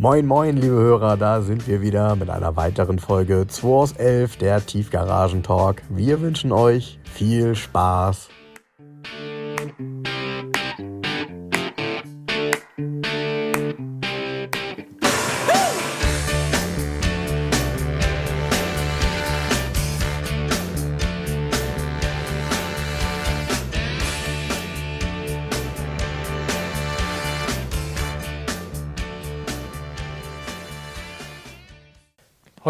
Moin, moin, liebe Hörer, da sind wir wieder mit einer weiteren Folge 2 aus 11, der Tiefgaragen-Talk. Wir wünschen euch viel Spaß.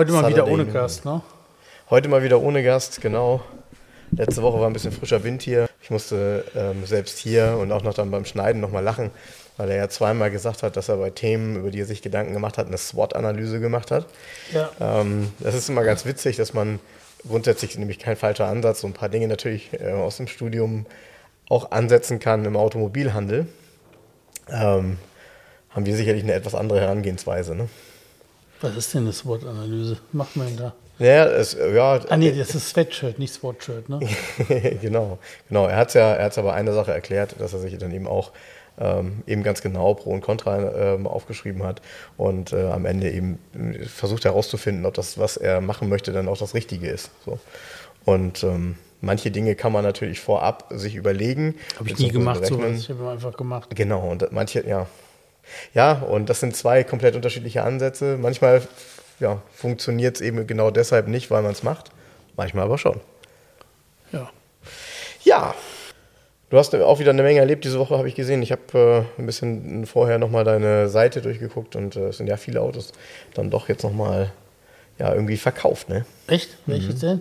Heute mal wieder ohne. Gast, ne? Heute mal wieder ohne Gast, genau. Letzte Woche war ein bisschen frischer Wind hier. Ich musste ähm, selbst hier und auch noch dann beim Schneiden nochmal lachen, weil er ja zweimal gesagt hat, dass er bei Themen, über die er sich Gedanken gemacht hat, eine SWOT-Analyse gemacht hat. Ja. Ähm, das ist immer ganz witzig, dass man grundsätzlich nämlich kein falscher Ansatz, so ein paar Dinge natürlich äh, aus dem Studium auch ansetzen kann im Automobilhandel. Ähm, haben wir sicherlich eine etwas andere Herangehensweise. Ne? Was ist denn eine SWOT-Analyse? Macht man da? Naja, es, ja, Ah, nee, das ist Sweatshirt, nicht SWOT-Shirt, ne? genau, genau. Er hat es ja, er hat's aber eine Sache erklärt, dass er sich dann eben auch ähm, eben ganz genau Pro und Contra ähm, aufgeschrieben hat und äh, am Ende eben versucht herauszufinden, ob das, was er machen möchte, dann auch das Richtige ist. So. Und ähm, manche Dinge kann man natürlich vorab sich überlegen. Habe ich nie gemacht, sowas. Ich habe einfach gemacht. Genau, und manche, ja. Ja, und das sind zwei komplett unterschiedliche Ansätze. Manchmal ja, funktioniert es eben genau deshalb nicht, weil man es macht. Manchmal aber schon. Ja. Ja, du hast auch wieder eine Menge erlebt diese Woche, habe ich gesehen. Ich habe äh, ein bisschen vorher nochmal deine Seite durchgeguckt und äh, es sind ja viele Autos dann doch jetzt nochmal ja, irgendwie verkauft. Ne? Echt? Welches denn?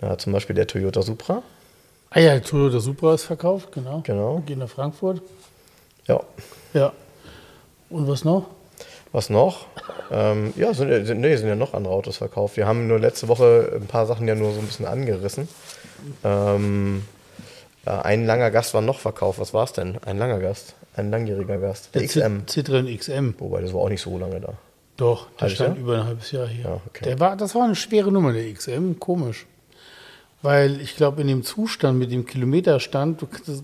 Ja, zum Beispiel der Toyota Supra. Ah ja, Toyota Supra ist verkauft, genau. Genau. Gehen nach Frankfurt. Ja, Ja. Und was noch? was noch? Ähm, ja, sind, ja- sind, nee, sind ja noch andere Autos verkauft. Wir haben nur letzte Woche ein paar Sachen ja nur so ein bisschen angerissen. Ähm, ein langer Gast war noch verkauft. Was war es denn? Ein langer Gast. Ein langjähriger Gast. Der Cit- XM. Citroën XM. Wobei, das war auch nicht so lange da. Doch, der Halbes stand Jahr? über ein halbes Jahr hier. Ja, okay. der war, das war eine schwere Nummer, der XM. Komisch. Weil ich glaube, in dem Zustand mit dem Kilometerstand, das,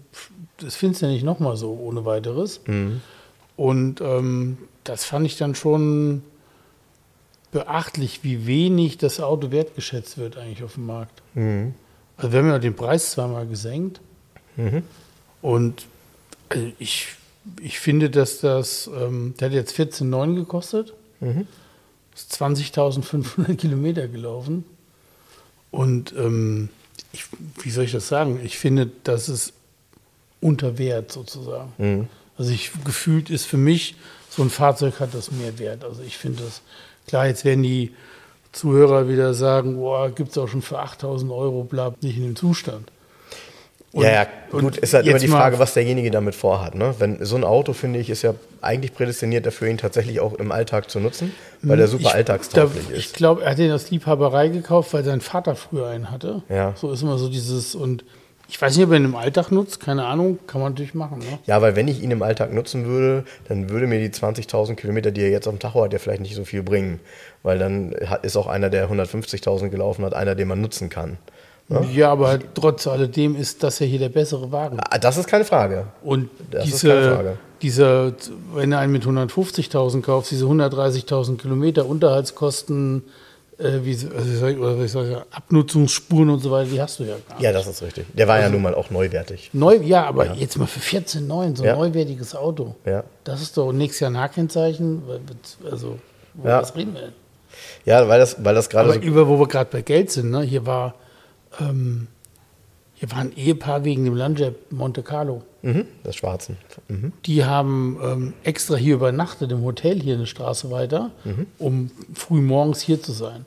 das findest du ja nicht nochmal so ohne weiteres. Mhm. Und ähm, das fand ich dann schon beachtlich, wie wenig das Auto wertgeschätzt wird eigentlich auf dem Markt. Mhm. Also wir haben ja den Preis zweimal gesenkt. Und also ich, ich finde, dass das, ähm, der hat jetzt 14,9 gekostet. Ist 20.500 Kilometer gelaufen. Und ähm, ich, wie soll ich das sagen? Ich finde, das ist unter Wert sozusagen. Also ich gefühlt ist für mich, so ein Fahrzeug hat das mehr Wert. Also ich finde das, klar, jetzt werden die Zuhörer wieder sagen, boah, gibt es auch schon für 8000 Euro, bleibt nicht in dem Zustand. ja, ja, gut, und ist halt immer die Frage, was derjenige damit vorhat. Ne? Wenn so ein Auto, finde ich, ist ja eigentlich prädestiniert dafür, ihn tatsächlich auch im Alltag zu nutzen, weil der super Ich- alltagstauglich da, Ich ist. glaube, er hat den aus Liebhaberei gekauft, weil sein Vater früher einen hatte. Ja. So ist immer so dieses, und ich weiß nicht, ob er ihn im Alltag nutzt, keine Ahnung, kann man natürlich machen. Ne? Ja, weil wenn ich ihn im Alltag nutzen würde, dann würde mir die 20.000 Kilometer, die er jetzt auf dem Tacho hat, ja vielleicht nicht so viel bringen. Weil dann ist auch einer, der 150.000 gelaufen hat, einer, den man nutzen kann. Ja, aber halt trotz alledem ist das ja hier der bessere Wagen. Ah, Das ist keine Frage. Und Das ist keine diese, Frage. diese, wenn du einen mit 150.000 kaufst, diese 130.000 Kilometer Unterhaltskosten, äh, wie, also soll ich, oder soll ich sagen, Abnutzungsspuren und so weiter, die hast du ja gar nicht. Ja, das ist richtig. Der war ja nun mal auch neuwertig. Neu, ja, aber jetzt mal für 14,9, so ein Ja. neuwertiges Auto. Ja. Das ist doch nächstes Jahr ein H-Kennzeichen. weil- Also, wo Ja. was reden wir denn? Ja, weil das, weil das gerade so. über, wo wir gerade bei Geld sind, ne? hier war ähm, hier war ein Ehepaar wegen dem Landjet Monte Carlo. Mhm, das Schwarzen. Mhm. Die haben ähm, extra hier übernachtet im Hotel hier eine Straße weiter, um früh morgens hier zu sein.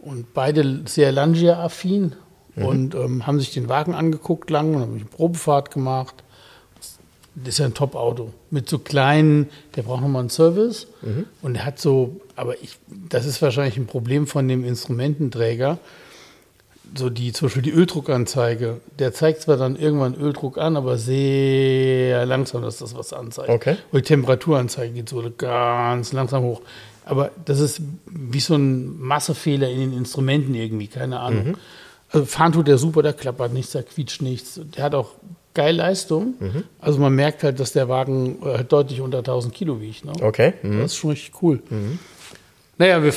Und beide sehr Langia-affin und ähm, haben sich den Wagen angeguckt lang und haben eine Probefahrt gemacht. Das ist ja ein Top-Auto. Mit so kleinen, der braucht nochmal einen Service. Und er hat so, aber ich, das ist wahrscheinlich ein Problem von dem Instrumententräger. So die, zum Beispiel die Öldruckanzeige, der zeigt zwar dann irgendwann Öldruck an, aber sehr langsam, dass das was anzeigt. Okay. Und die Temperaturanzeige geht so ganz langsam hoch. Aber das ist wie so ein Massefehler in den Instrumenten irgendwie, keine Ahnung. Also fahren tut der super, der klappert nichts, der quietscht nichts. Der hat auch geil Leistung. Mhm. Also man merkt halt, dass der Wagen äh, deutlich unter 1000 Kilo wiegt. Ne? Okay. Mhm. Das ist schon richtig cool. Mhm. Naja, wir,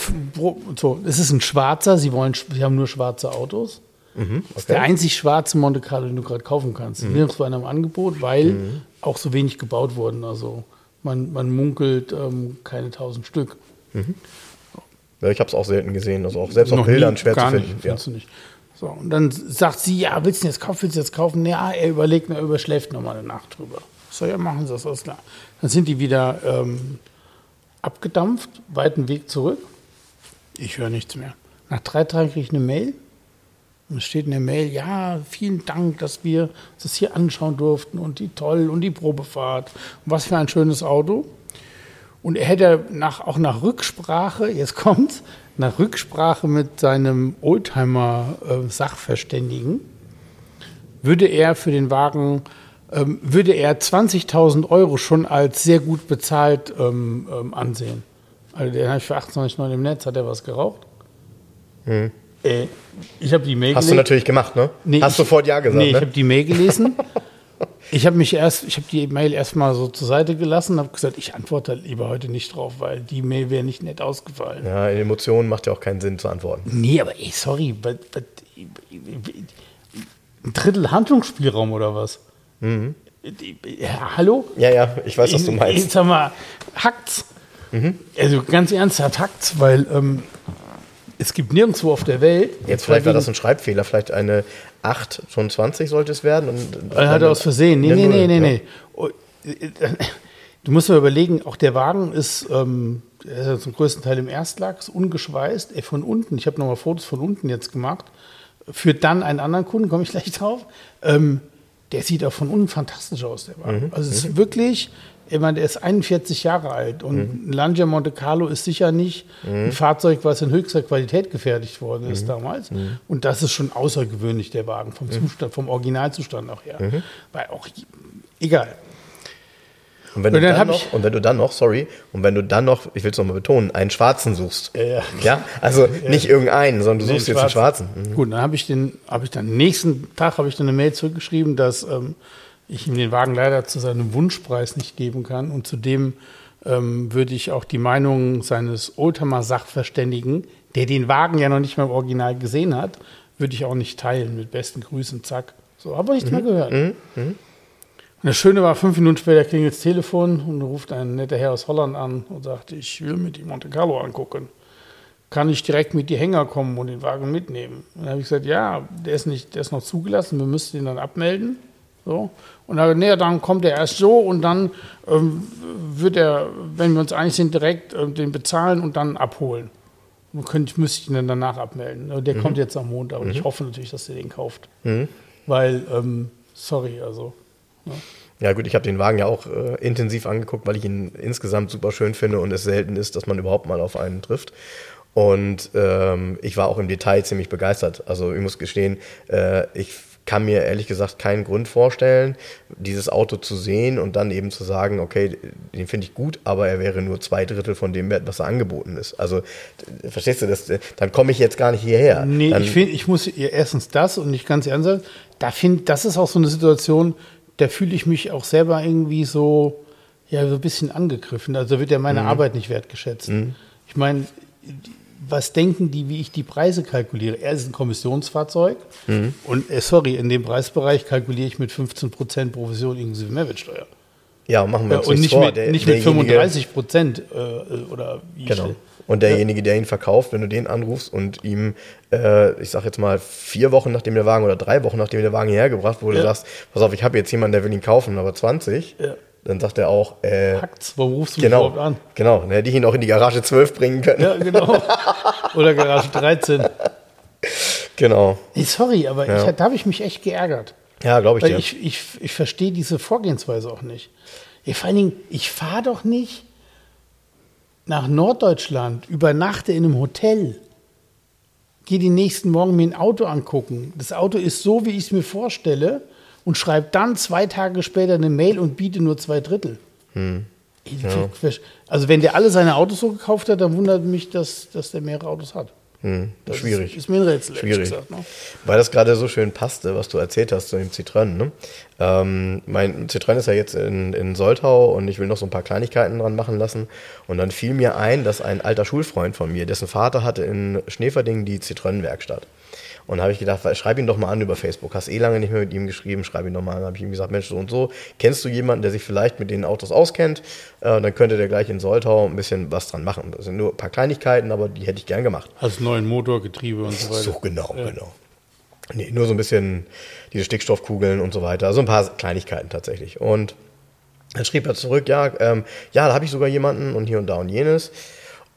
so, es ist ein schwarzer, sie, wollen, sie haben nur schwarze Autos. Mhm, okay. Das ist der einzig schwarze Monte Carlo, den du gerade kaufen kannst. Mhm. Nirgendwo in einem Angebot, weil mhm. auch so wenig gebaut wurden. Also man, man munkelt ähm, keine 1000 Stück. Mhm. Ja, ich habe es auch selten gesehen. Also auch selbst auf Bildern schwer zu finden. Nicht, ja. du nicht. So, und dann sagt sie, ja, willst du jetzt kaufen, willst du jetzt kaufen? Ja, er überlegt, er überschläft noch mal eine Nacht drüber. So, ja, machen Sie das, alles klar. Dann sind die wieder ähm, abgedampft, weiten Weg zurück. Ich höre nichts mehr. Nach drei Tagen kriege ich eine Mail. Und es steht in der Mail, ja, vielen Dank, dass wir das hier anschauen durften und die toll und die Probefahrt. Und was für ein schönes Auto. Und er hätte nach, auch nach Rücksprache, jetzt kommt, nach Rücksprache mit seinem Oldtimer-Sachverständigen, würde er für den Wagen, ähm, würde er 20.000 Euro schon als sehr gut bezahlt ähm, ähm, ansehen. Also den habe ich für 28,9 im Netz, hat er was geraucht? Hm. Äh, ich habe die Mail Hast du natürlich gemacht, ne? Nee, Hast ich, sofort Ja gesagt, Nee, ich ne? habe die Mail gelesen. ich habe mich erst, ich habe die Mail erstmal so zur Seite gelassen, habe gesagt, ich antworte lieber heute nicht drauf, weil die Mail wäre nicht nett ausgefallen. Ja, in Emotionen macht ja auch keinen Sinn zu antworten. Nee, aber ey, sorry, but, but, ein Drittel Handlungsspielraum oder was? Mhm. Ja, hallo? Ja, ja, ich weiß, was du meinst. Jetzt sag mal, hackt's. Mhm. Also ganz ernsthaft hackt's, weil ähm, es gibt nirgendwo auf der Welt. Jetzt vielleicht war das ein Schreibfehler, vielleicht eine 8 von 20 sollte es werden. Und er hat er aus Versehen. Nee, nee, nee, nee, nee. Oh, du musst mal überlegen, auch der Wagen ist, ähm, ist zum größten Teil im Erstlack, ist ungeschweißt, ey, von unten. Ich habe nochmal Fotos von unten jetzt gemacht. Führt dann einen anderen Kunden, komme ich gleich drauf. Ähm, der sieht auch von unten fantastisch aus, der Wagen. Mhm. Also es ist mhm. wirklich, ich meine, der ist 41 Jahre alt und mhm. ein Lancia Monte Carlo ist sicher nicht mhm. ein Fahrzeug, was in höchster Qualität gefertigt worden ist mhm. damals. Mhm. Und das ist schon außergewöhnlich, der Wagen, vom mhm. Zustand, vom Originalzustand auch her. Mhm. Weil auch, egal. Und wenn, und, dann dann noch, und wenn du dann noch, sorry, und wenn du dann noch, ich will es nochmal betonen, einen schwarzen suchst. Ja, ja. ja? Also ja. nicht irgendeinen, sondern du nee, suchst jetzt einen schwarzen. Mhm. Gut, dann habe ich den, habe ich dann nächsten Tag habe ich dann eine Mail zurückgeschrieben, dass ähm, ich ihm den Wagen leider zu seinem Wunschpreis nicht geben kann. Und zudem ähm, würde ich auch die Meinung seines Oldtimer-Sachverständigen, der den Wagen ja noch nicht mal im Original gesehen hat, würde ich auch nicht teilen. Mit besten Grüßen, zack. So, habe ich nichts mhm. mehr gehört. Mhm. Mhm. Und das Schöne war, fünf Minuten später klingelt das Telefon und ruft ein netter Herr aus Holland an und sagt, ich will mir die Monte Carlo angucken. Kann ich direkt mit die Hänger kommen und den Wagen mitnehmen? Und dann habe ich gesagt, ja, der ist, nicht, der ist noch zugelassen, wir müssen ihn dann abmelden. So. Und dann, nee, dann kommt er erst so und dann ähm, wird er, wenn wir uns einig sind, direkt äh, den bezahlen und dann abholen. Und könnte, müsste ich ihn dann danach abmelden. Der mhm. kommt jetzt am Montag und mhm. ich hoffe natürlich, dass er den kauft. Mhm. Weil, ähm, sorry, also. Ja. Ja gut, ich habe den Wagen ja auch äh, intensiv angeguckt, weil ich ihn insgesamt super schön finde und es selten ist, dass man überhaupt mal auf einen trifft. Und ähm, ich war auch im Detail ziemlich begeistert. Also ich muss gestehen, äh, ich kann mir ehrlich gesagt keinen Grund vorstellen, dieses Auto zu sehen und dann eben zu sagen, okay, den finde ich gut, aber er wäre nur zwei Drittel von dem wert, was er angeboten ist. Also verstehst du das? Dann komme ich jetzt gar nicht hierher. Nee, dann, ich finde, ich muss erstens das und nicht ganz ernst da finde, das ist auch so eine Situation, da fühle ich mich auch selber irgendwie so, ja, so ein bisschen angegriffen. Also wird ja meine mhm. Arbeit nicht wertgeschätzt. Mhm. Ich meine, was denken die, wie ich die Preise kalkuliere? Er ist ein Kommissionsfahrzeug mhm. und äh, sorry, in dem Preisbereich kalkuliere ich mit 15% Provision inklusive Mehrwertsteuer. Ja, machen wir uns äh, Und nicht vor. mit, der, nicht mit 35 Prozent äh, oder wie Genau. Und derjenige, der ihn verkauft, wenn du den anrufst und ihm, äh, ich sag jetzt mal, vier Wochen nachdem der Wagen oder drei Wochen nachdem der Wagen hierher gebracht wurde, ja. sagst, pass auf, ich habe jetzt jemanden, der will ihn kaufen, aber 20, ja dann sagt er auch, äh, Packt's, warum rufst du genau, mich überhaupt an? Genau, dann hätte ich ihn auch in die Garage 12 bringen können. Ja, genau. Oder Garage 13. Genau. Hey, sorry, aber ja. ich, da habe ich mich echt geärgert. Ja, glaube ich Weil dir. Ich, ich, ich verstehe diese Vorgehensweise auch nicht. Ja, vor allen Dingen, ich fahre doch nicht nach Norddeutschland, übernachte in einem Hotel, gehe die nächsten Morgen mir ein Auto angucken. Das Auto ist so, wie ich es mir vorstelle und schreibe dann zwei Tage später eine Mail und biete nur zwei Drittel. Hm. Ja. Also wenn der alle seine Autos so gekauft hat, dann wundert mich, dass, dass der mehrere Autos hat. Hm, das ist schwierig. Ist, ist mir ein Rätsel, Schwierig. Gesagt, ne? Weil das gerade so schön passte, was du erzählt hast zu dem Citroën. Ne? Ähm, mein Citroën ist ja jetzt in, in Soltau und ich will noch so ein paar Kleinigkeiten dran machen lassen. Und dann fiel mir ein, dass ein alter Schulfreund von mir, dessen Vater hatte in Schneeverding die Citroën-Werkstatt. Und habe ich gedacht, schreib ihn doch mal an über Facebook. Hast eh lange nicht mehr mit ihm geschrieben, schreib ihn doch mal an. Dann habe ich ihm gesagt, Mensch, so und so, kennst du jemanden, der sich vielleicht mit den Autos auskennt? Äh, dann könnte der gleich in Soltau ein bisschen was dran machen. Das sind nur ein paar Kleinigkeiten, aber die hätte ich gern gemacht. Hast neuen Motor, Getriebe und so weiter. So, genau, ja. genau. Nee, nur so ein bisschen diese Stickstoffkugeln und so weiter. Also ein paar Kleinigkeiten tatsächlich. Und dann schrieb er zurück, ja, ähm, ja, da habe ich sogar jemanden und hier und da und jenes.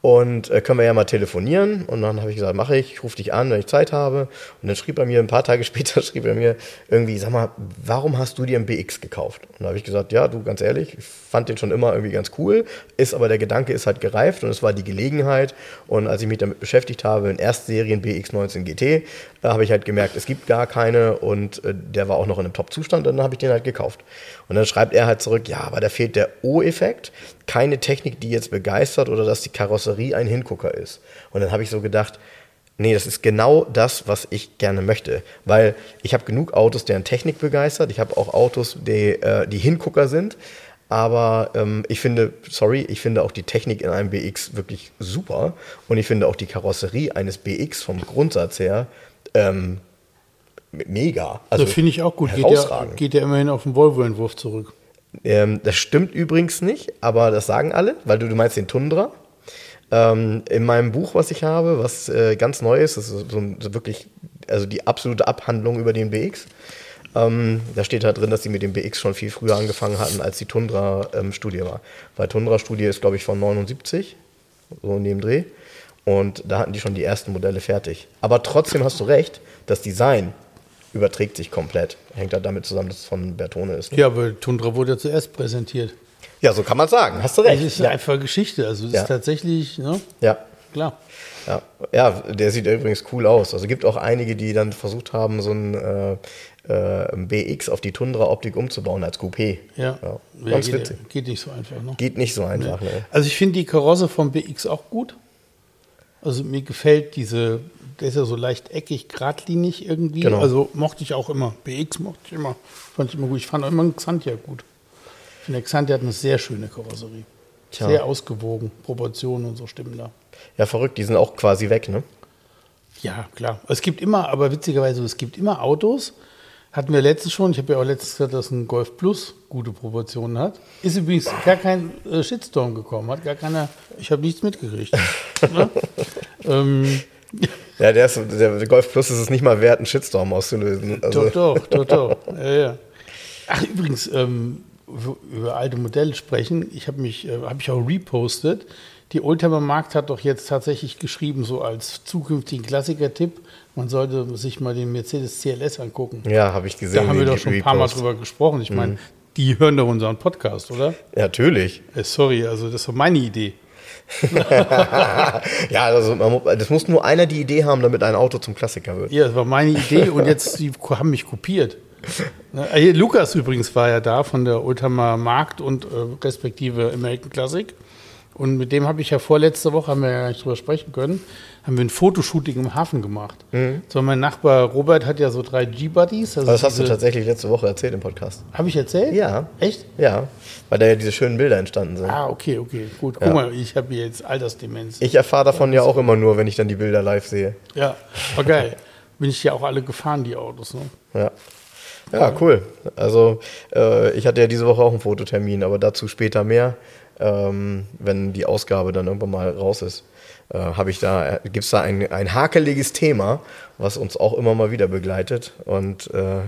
Und äh, können wir ja mal telefonieren. Und dann habe ich gesagt, mache ich, ich rufe dich an, wenn ich Zeit habe. Und dann schrieb er mir, ein paar Tage später schrieb er mir irgendwie, sag mal, warum hast du dir ein BX gekauft? Und da habe ich gesagt, ja, du, ganz ehrlich, ich fand den schon immer irgendwie ganz cool, ist aber der Gedanke ist halt gereift und es war die Gelegenheit. Und als ich mich damit beschäftigt habe, in Erstserien BX 19 GT, da habe ich halt gemerkt, es gibt gar keine und äh, der war auch noch in einem Top-Zustand, dann habe ich den halt gekauft. Und dann schreibt er halt zurück, ja, aber da fehlt der O-Effekt, keine Technik, die jetzt begeistert oder dass die Karosserie ein Hingucker ist. Und dann habe ich so gedacht, nee, das ist genau das, was ich gerne möchte. Weil ich habe genug Autos, deren Technik begeistert. Ich habe auch Autos, die, äh, die Hingucker sind. Aber ähm, ich finde, sorry, ich finde auch die Technik in einem BX wirklich super. Und ich finde auch die Karosserie eines BX vom Grundsatz her ähm, mega. Also das finde ich auch gut. Geht ja, geht ja immerhin auf den Volvo-Entwurf zurück. Ähm, das stimmt übrigens nicht, aber das sagen alle, weil du, du meinst den Tundra. Ähm, in meinem Buch, was ich habe, was äh, ganz neu ist, das ist so, so, wirklich, also die absolute Abhandlung über den BX. Ähm, da steht halt drin, dass sie mit dem BX schon viel früher angefangen hatten, als die Tundra-Studie ähm, war. Weil Tundra-Studie ist, glaube ich, von 79, so in dem Dreh. Und da hatten die schon die ersten Modelle fertig. Aber trotzdem hast du recht, das Design überträgt sich komplett. Hängt halt damit zusammen, dass es von Bertone ist. Ne? Ja, weil Tundra wurde ja zuerst präsentiert. Ja, so kann man sagen. Hast du recht. Das ist ja. einfach Geschichte. Also es ja. ist tatsächlich, ne? Ja. Klar. Ja. ja, der sieht übrigens cool aus. Also gibt auch einige, die dann versucht haben, so ein äh, äh, BX auf die Tundra-Optik umzubauen als Coupé. Ja, ja. Ganz ja, geht, geht, nicht so einfach. Ne? Geht nicht so einfach. Nee. Ne? Also ich finde die Karosse vom BX auch gut. Also mir gefällt diese, der ist ja so leicht eckig, geradlinig irgendwie. Genau. Also mochte ich auch immer. BX mochte ich immer. Fand ich immer gut. Ich fand auch immer Xantia gut. Ich finde, Xantia hat eine sehr schöne Karosserie. Tja. Sehr ausgewogen. Proportionen und so stimmen da. Ja, verrückt. Die sind auch quasi weg, ne? Ja, klar. Es gibt immer, aber witzigerweise, es gibt immer Autos, hatten wir letztens schon. Ich habe ja auch letztens gesagt, dass ein Golf Plus gute Proportionen hat. Ist übrigens gar kein äh, Shitstorm gekommen, hat gar keiner. Ich habe nichts mitgekriegt. ne? ähm, ja, der, ist, der Golf Plus ist es nicht mal wert, einen Shitstorm auszulösen. Also. Doch, doch, doch, doch. Ja, ja. Ach, übrigens, ähm, über alte Modelle sprechen. Ich habe mich, äh, habe ich auch repostet. Die Oldtimer Markt hat doch jetzt tatsächlich geschrieben, so als zukünftigen Klassiker-Tipp, man sollte sich mal den Mercedes CLS angucken. Ja, habe ich gesehen. Da haben wir doch schon ein paar Mal drüber gesprochen. Ich meine, mhm. die hören doch unseren Podcast, oder? Ja, natürlich. Äh, sorry, also das war meine Idee. ja, also das muss nur einer die Idee haben, damit ein Auto zum Klassiker wird. Ja, das war meine Idee und jetzt die haben mich kopiert. Äh, Lukas übrigens war ja da von der Ultramar Markt und äh, respektive American Classic. Und mit dem habe ich ja vorletzte Woche, haben wir ja nicht drüber sprechen können, haben wir ein Fotoshooting im Hafen gemacht. Mhm. So, mein Nachbar Robert hat ja so drei G-Buddies. Also das hast du tatsächlich letzte Woche erzählt im Podcast. Habe ich erzählt? Ja. Echt? Ja, weil da ja diese schönen Bilder entstanden sind. Ah, okay, okay, gut. Guck ja. mal, ich habe jetzt Altersdemenz. Ich erfahre davon ja auch immer nur, wenn ich dann die Bilder live sehe. Ja, war geil. Bin ich ja auch alle gefahren, die Autos. Ne? Ja. Ja, cool. Also äh, ich hatte ja diese Woche auch einen Fototermin, aber dazu später mehr ähm, wenn die Ausgabe dann irgendwann mal raus ist. Äh, habe ich da, gibt es da ein, ein hakeliges Thema, was uns auch immer mal wieder begleitet. Und äh,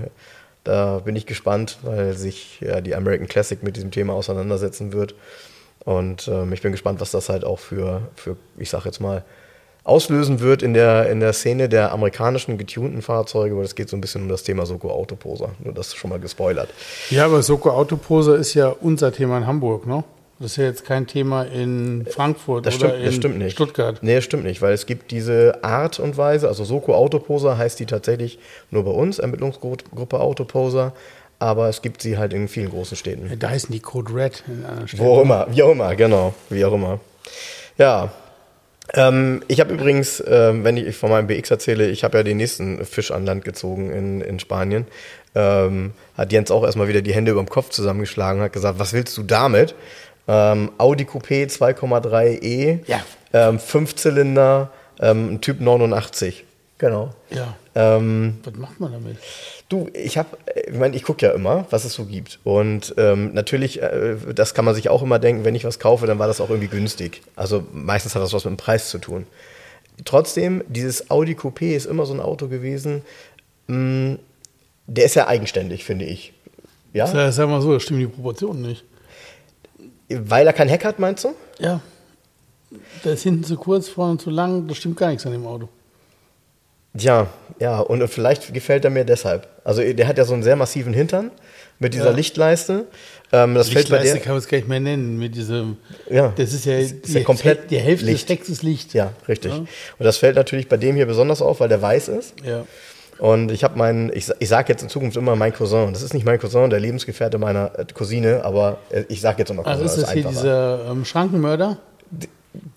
da bin ich gespannt, weil sich ja, die American Classic mit diesem Thema auseinandersetzen wird. Und ähm, ich bin gespannt, was das halt auch für, für ich sag jetzt mal, auslösen wird in der, in der Szene der amerikanischen getunten Fahrzeuge, weil es geht so ein bisschen um das Thema Soko Autoposer. Nur das schon mal gespoilert. Ja, aber Soko Autoposer ist ja unser Thema in Hamburg, ne? Das ist ja jetzt kein Thema in Frankfurt das oder stimmt, in stimmt nicht. Stuttgart. Nee, das stimmt nicht, weil es gibt diese Art und Weise, also Soko Autoposer heißt die tatsächlich nur bei uns, Ermittlungsgruppe Autoposer, aber es gibt sie halt in vielen großen Städten. Da heißen die Code Red in anderen Städten. Wo auch immer, wie auch immer, genau, wie auch immer. Ja, Ähm, ich habe übrigens, ähm, wenn ich von meinem BX erzähle, ich habe ja den nächsten Fisch an Land gezogen in, in Spanien. Ähm, hat Jens auch erstmal wieder die Hände über dem Kopf zusammengeschlagen und hat gesagt, was willst du damit? Ähm, Audi Coupé 2,3e, Ja. ähm, Fünfzylinder, ähm, Typ 89. Genau. Ja. Ähm, Was macht man damit? Du, ich habe, ich meine, ich gucke ja immer, was es so gibt. Und ähm, natürlich, äh, das kann man sich auch immer denken, wenn ich was kaufe, dann war das auch irgendwie günstig. Also meistens hat das was mit dem Preis zu tun. Trotzdem, dieses Audi Coupé ist immer so ein Auto gewesen, mh, der ist ja eigenständig, finde ich. Ja? Ja, sag mal so, da stimmen die Proportionen nicht. Weil er kein Heck hat, meinst du? Ja. Da ist hinten zu kurz, vorne zu lang, da stimmt gar nichts an dem Auto. Ja, ja, und vielleicht gefällt er mir deshalb. Also der hat ja so einen sehr massiven Hintern mit dieser Ja. Lichtleiste. Ähm, das fällt bei Lichtleiste der. kann man es gar nicht mehr nennen. Mit diesem, Ja. Das ist ja, Ist ja komplett die Hälfte Licht. des Textes Licht. Ja, richtig. Ja. Und das fällt natürlich bei dem hier besonders auf, weil der weiß ist. Ja. Und ich habe meinen, ich, ich sage jetzt in Zukunft immer mein Cousin. Das ist nicht mein Cousin, der Lebensgefährte meiner äh, Cousine, aber äh, ich sage jetzt immer Cousin. Also ist das hier einfacher. dieser ähm, Schrankenmörder?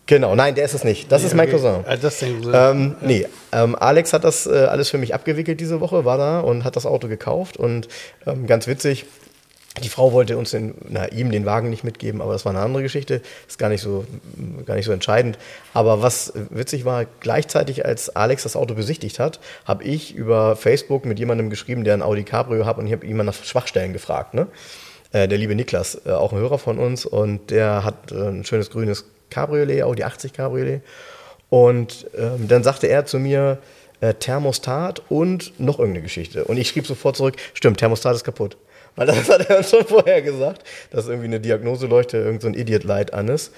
Genau, nein, der ist es nicht. Das ist mein Okay. Cousin. Ah, das Sie. Ähm, Nee, ähm, Alex hat das äh, alles für mich abgewickelt diese Woche, war da und hat das Auto gekauft. Und ähm, ganz witzig, die Frau wollte uns den, na, ihm den Wagen nicht mitgeben, aber das war eine andere Geschichte. Ist gar nicht so, gar nicht so entscheidend. Aber was witzig war, gleichzeitig als Alex das Auto besichtigt hat, habe ich über Facebook mit jemandem geschrieben, der ein Audi Cabrio hat und ich habe mal nach Schwachstellen gefragt. Ne? Äh, der liebe Niklas, äh, auch ein Hörer von uns und der hat äh, ein schönes grünes Cabriolet, Audi 80 Cabriolet. Und ähm, dann sagte er zu mir, äh, Thermostat und noch irgendeine Geschichte. Und ich schrieb sofort zurück, stimmt, Thermostat ist kaputt. Weil das hat er schon vorher gesagt, dass irgendwie eine Diagnoseleuchte, irgend so Idiot-Light an ist.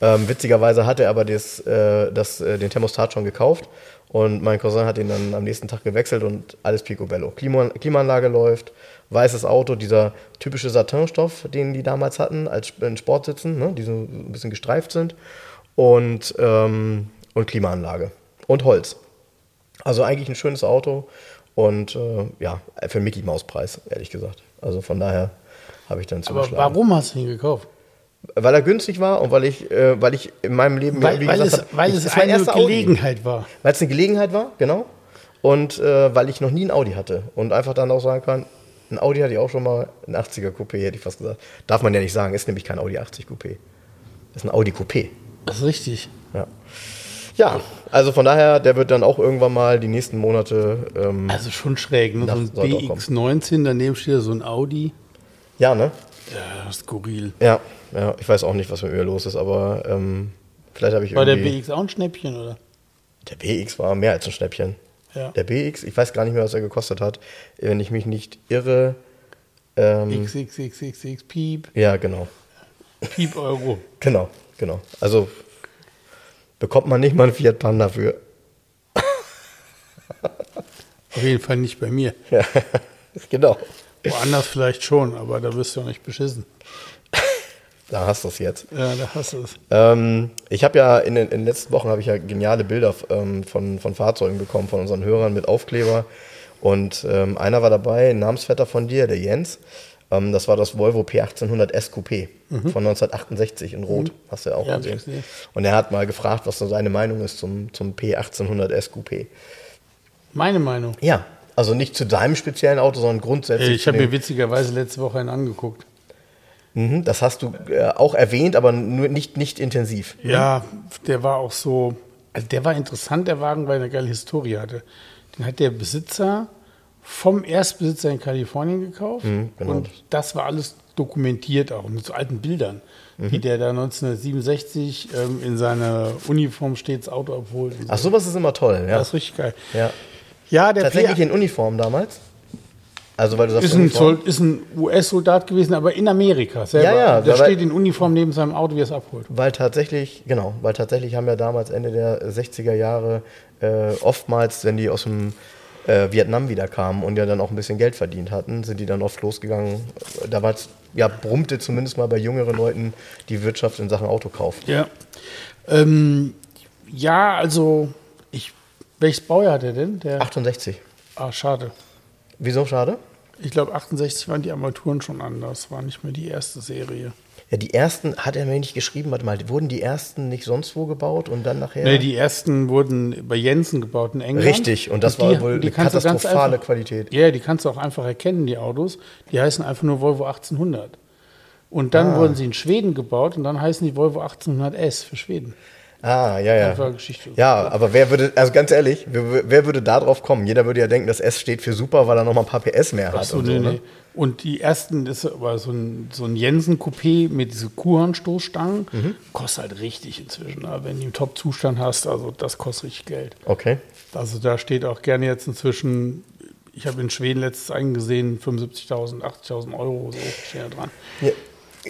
Ähm, witzigerweise hat er aber das, äh, das, äh, den Thermostat schon gekauft und mein Cousin hat ihn dann am nächsten Tag gewechselt und alles picobello. Klima Klimaanlage läuft, weißes Auto, dieser typische Satinstoff, den die damals hatten, als in Sportsitzen, ne, die so ein bisschen gestreift sind und, ähm, und Klimaanlage und Holz. Also eigentlich ein schönes Auto und äh, ja, für Mickey Maus Preis, ehrlich gesagt. Also von daher habe ich dann Aber zugeschlagen. warum hast du ihn gekauft? Weil er günstig war und weil ich, äh, weil ich in meinem Leben Weil, weil es, habe, weil ich- es ist mein eine erster Audi. Gelegenheit war. Weil es eine Gelegenheit war, genau. Und äh, weil ich noch nie ein Audi hatte. Und einfach dann auch sagen kann, ein Audi hatte ich auch schon mal, ein 80er Coupé, hätte ich fast gesagt. Darf man ja nicht sagen, ist nämlich kein Audi 80 Coupé. Das ist ein Audi Coupé. Das ist richtig. Ja. ja, also von daher, der wird dann auch irgendwann mal die nächsten Monate. Ähm, Also schon schräg. Ne? So ein Das sollte auch kommen. BX19, daneben steht so ein Audi. ja, ne? Ja, skurril. Ja, ja, ich weiß auch nicht, was mit mir los ist, aber ähm, vielleicht habe ich War der irgendwie. BX auch ein Schnäppchen, oder? Der BX war mehr als ein Schnäppchen. Ja. Der BX, ich weiß gar nicht mehr, was er gekostet hat. Wenn ich mich nicht irre. Ähm, XXXXX Piep, ja, genau. Piep Euro. Genau, genau. Also bekommt man nicht mal einen Fiat Panda für. Auf jeden Fall nicht bei mir. Ja, genau. Woanders vielleicht schon, aber da wirst du auch nicht beschissen. Da hast du es jetzt. Ja, da hast du es. Ähm, ich habe ja in den, in den letzten Wochen habe ich ja geniale Bilder ähm, von, von Fahrzeugen bekommen, von unseren Hörern mit Aufkleber. Und ähm, einer war dabei, ein Namensvetter von dir, der Jens. Ähm, das war das Volvo P1800 S Coupé von 1968 in Rot. Hast du ja auch Mhm. Ja, gesehen. gesehen. Und er hat mal gefragt, was so seine Meinung ist zum, zum P1800 S Coupé. Meine Meinung. Ja, also nicht zu deinem speziellen Auto, sondern grundsätzlich. Ich zu habe mir witzigerweise letzte Woche einen angeguckt. Mhm, das hast du äh, auch erwähnt, aber nur nicht, nicht intensiv. Ja, der war auch so, also der war interessant, der Wagen, weil er eine geile Historie hatte. Den hat der Besitzer vom Erstbesitzer in Kalifornien gekauft genau. und das war alles dokumentiert auch mit so alten Bildern, wie der da 1967 ähm, in seiner Uniform steht, das Auto abholt. Ach, sowas ist immer toll, ja. Das ist richtig geil. ja. Ja, der Tatsächlich P in Uniform damals? Also, weil du sagst, ist ein. Zoll- ist ein US-Soldat gewesen, aber in Amerika selber. Ja, ja, der steht in Uniform neben seinem Auto, wie er es abholt. Weil tatsächlich, genau, weil tatsächlich haben ja damals Ende der 60er Jahre äh, oftmals, wenn die aus dem äh, Vietnam wieder kamen und ja dann auch ein bisschen Geld verdient hatten, sind die dann oft losgegangen. Da war ja, brummte zumindest mal bei jüngeren Leuten die Wirtschaft in Sachen Autokauf. Ja. Ähm, ja, also, ich, welches Baujahr hat er denn? Der, 68. ah, schade. Wieso schade? Ich glaube, 68 waren die Armaturen schon anders, war nicht mehr die erste Serie. Ja, die ersten, hat er mir nicht geschrieben, warte mal, wurden die ersten nicht sonst wo gebaut und dann nachher. Nee, die ersten wurden bei Jensen gebaut in England. Richtig, und das die, war wohl die eine katastrophale einfach- Qualität. Ja, die kannst du auch einfach erkennen, die Autos. Die heißen einfach nur Volvo 1800. Und dann Ah. wurden sie in Schweden gebaut und dann heißen die Volvo 1800S für Schweden. Ah, ja, ja. Einfach Geschichte. Ja, aber wer würde, also ganz ehrlich, wer, wer würde da drauf kommen? Jeder würde ja denken, das S steht für super, weil er noch mal ein paar PS mehr hat. Ach so, und, nee, so, ne? nee. und die ersten, das war so ein, so ein Jensen-Coupé mit diesen Kuhhornstoßstangen. Mhm. Kostet halt richtig inzwischen. Aber wenn du im Top-Zustand hast, also das kostet richtig Geld. Okay. Also da steht auch gerne jetzt inzwischen, ich habe in Schweden letztes eingesehen, 75.000, 80.000 Euro, so steht da dran. Ja.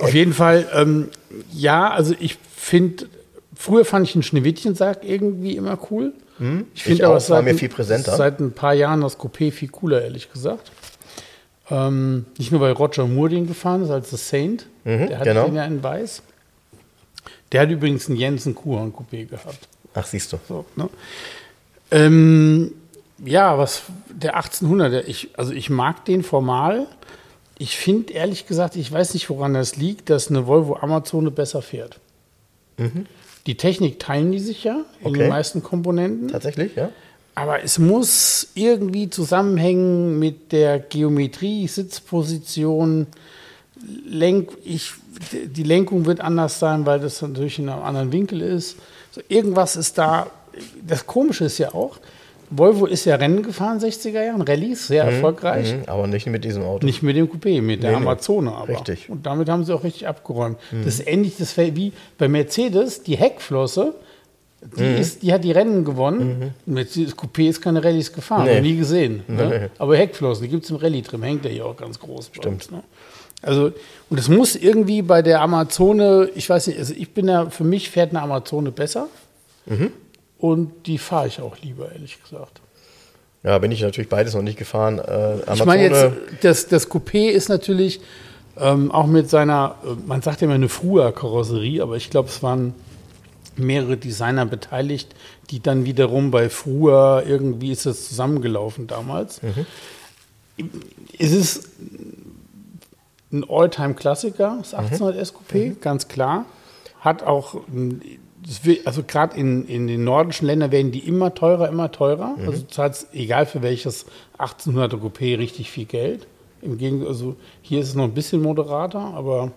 Auf jeden Fall, ähm, ja, also ich finde, früher fand ich einen Schneewittchensack irgendwie immer cool. Ich Hm? Ich finde auch, aber seit, mir viel präsenter. seit ein paar Jahren das Coupé viel cooler, ehrlich gesagt. Ähm, nicht nur, weil Roger Moore den gefahren ist als The Saint, Mhm, der hat genau. den ja in weiß. Der hat übrigens einen Jensen Kuhhorn Coupé gehabt. Ach, siehst du. So, ne? ähm, ja, was der 1800, der ich, also ich mag den formal. Ich finde ehrlich gesagt, ich weiß nicht, woran das liegt, dass eine Volvo Amazone besser fährt. Die Technik teilen die sich ja in Okay. den meisten Komponenten. Tatsächlich, ja? Aber es muss irgendwie zusammenhängen mit der Geometrie, Sitzposition, Lenk, ich, die Lenkung wird anders sein, weil das natürlich in einem anderen Winkel ist. So, irgendwas ist da. Das Komische ist ja auch, Volvo ist ja Rennen gefahren, 60er Jahren, Rallyes, sehr erfolgreich. Mhm, aber nicht mit diesem Auto. Nicht mit dem Coupé, mit der Nee, nee. Amazone aber. Richtig. Und damit haben sie auch richtig abgeräumt. Das ist ähnlich das wie bei Mercedes, die Heckflosse, die, Mhm. ist, die hat die Rennen gewonnen. Mercedes Coupé ist keine Rallyes gefahren, Nee. noch nie gesehen. Nee. Ne? Aber Heckflossen, die gibt es im Rallye-Trim, hängt der hier auch ganz groß. Stimmt. ne? Also, und es muss irgendwie bei der Amazone, ich weiß nicht, also ich bin ja, für mich fährt eine Amazone besser. Mhm. Und die fahre ich auch lieber, ehrlich gesagt. Ja, bin ich natürlich beides noch nicht gefahren. Äh, Amazone, Ich meine jetzt, das, das Coupé ist natürlich ähm, auch mit seiner, äh, man sagt ja immer eine frühe Karosserie, aber ich glaube, es waren mehrere Designer beteiligt, die dann wiederum bei früher irgendwie ist das zusammengelaufen damals. Es ist ein Alltime-Klassiker, das 1800 Coupé, ganz klar. Hat auch, also gerade in, in den nordischen Ländern werden die immer teurer, immer teurer. Also du zahlst, egal für welches 1800er Coupé, richtig viel Geld. Im Gegenteil, also hier ist es noch ein bisschen moderater, aber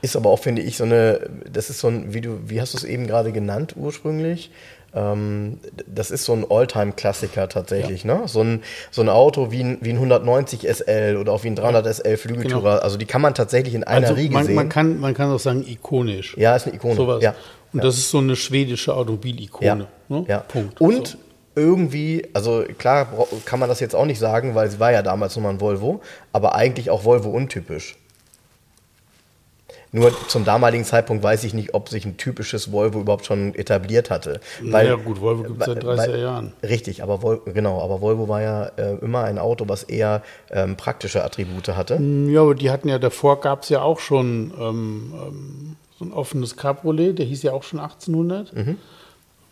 Ist aber auch, finde ich, so eine, das ist so ein, wie du, wie hast du es eben gerade genannt ursprünglich? Ähm, das ist so ein Alltime-Klassiker tatsächlich, ne? So ein, so ein Auto wie ein, wie ein 190 SL oder auch wie ein 300 SL Flügeltürer. Also die kann man tatsächlich in einer also Riege man, sehen. man, kann, man kann auch sagen ikonisch. ja, ist eine Ikone. Sowas. Ja. Und das ist so eine schwedische Automobilikone. Ja. Ne? ja. Punkt. Und So. irgendwie, also klar kann man das jetzt auch nicht sagen, weil sie war ja damals noch mal ein Volvo, aber eigentlich auch Volvo untypisch. Nur zum damaligen Zeitpunkt weiß ich nicht, ob sich ein typisches Volvo überhaupt schon etabliert hatte. Weil, ja gut, Volvo gibt es seit 30er Jahren. Richtig, aber Vol genau, aber Volvo war ja äh, immer ein Auto, was eher ähm, praktische Attribute hatte. Ja, aber die hatten ja davor, gab es ja auch schon ähm, ähm, so ein offenes Cabriolet, der hieß ja auch schon 1800. Mhm.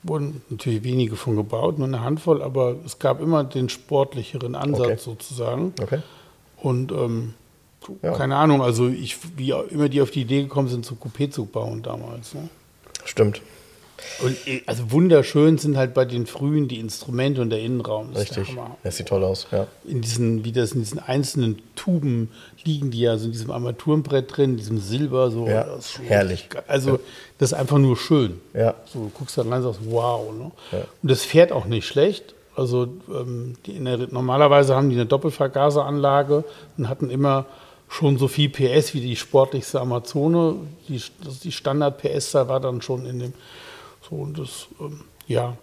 Wurden natürlich wenige von gebaut, nur eine Handvoll, aber es gab immer den sportlicheren Ansatz Okay. sozusagen. Okay. Und ähm, Ja. keine Ahnung, also ich, wie immer die auf die Idee gekommen sind, so Coupé zu bauen damals. Ne? Stimmt. Und äh, also wunderschön sind halt bei den frühen die Instrumente und der Innenraum. Das Richtig. Das sieht toll aus, ja. in diesen, wie das in diesen einzelnen Tuben liegen, die ja so in diesem Armaturenbrett drin, diesem Silber, so. Ja, das ist schon herrlich. Also, das ist einfach nur schön. Ja. So, du guckst da rein und sagst, wow. Ne? Ja. Und das fährt auch nicht schlecht. Also, ähm, der, normalerweise haben die eine Doppelvergaseranlage und hatten immer schon so viel PS wie die sportlichste Amazone. Die, die Standard-PS-Zahl war dann schon in dem, so, und das, ähm, ja.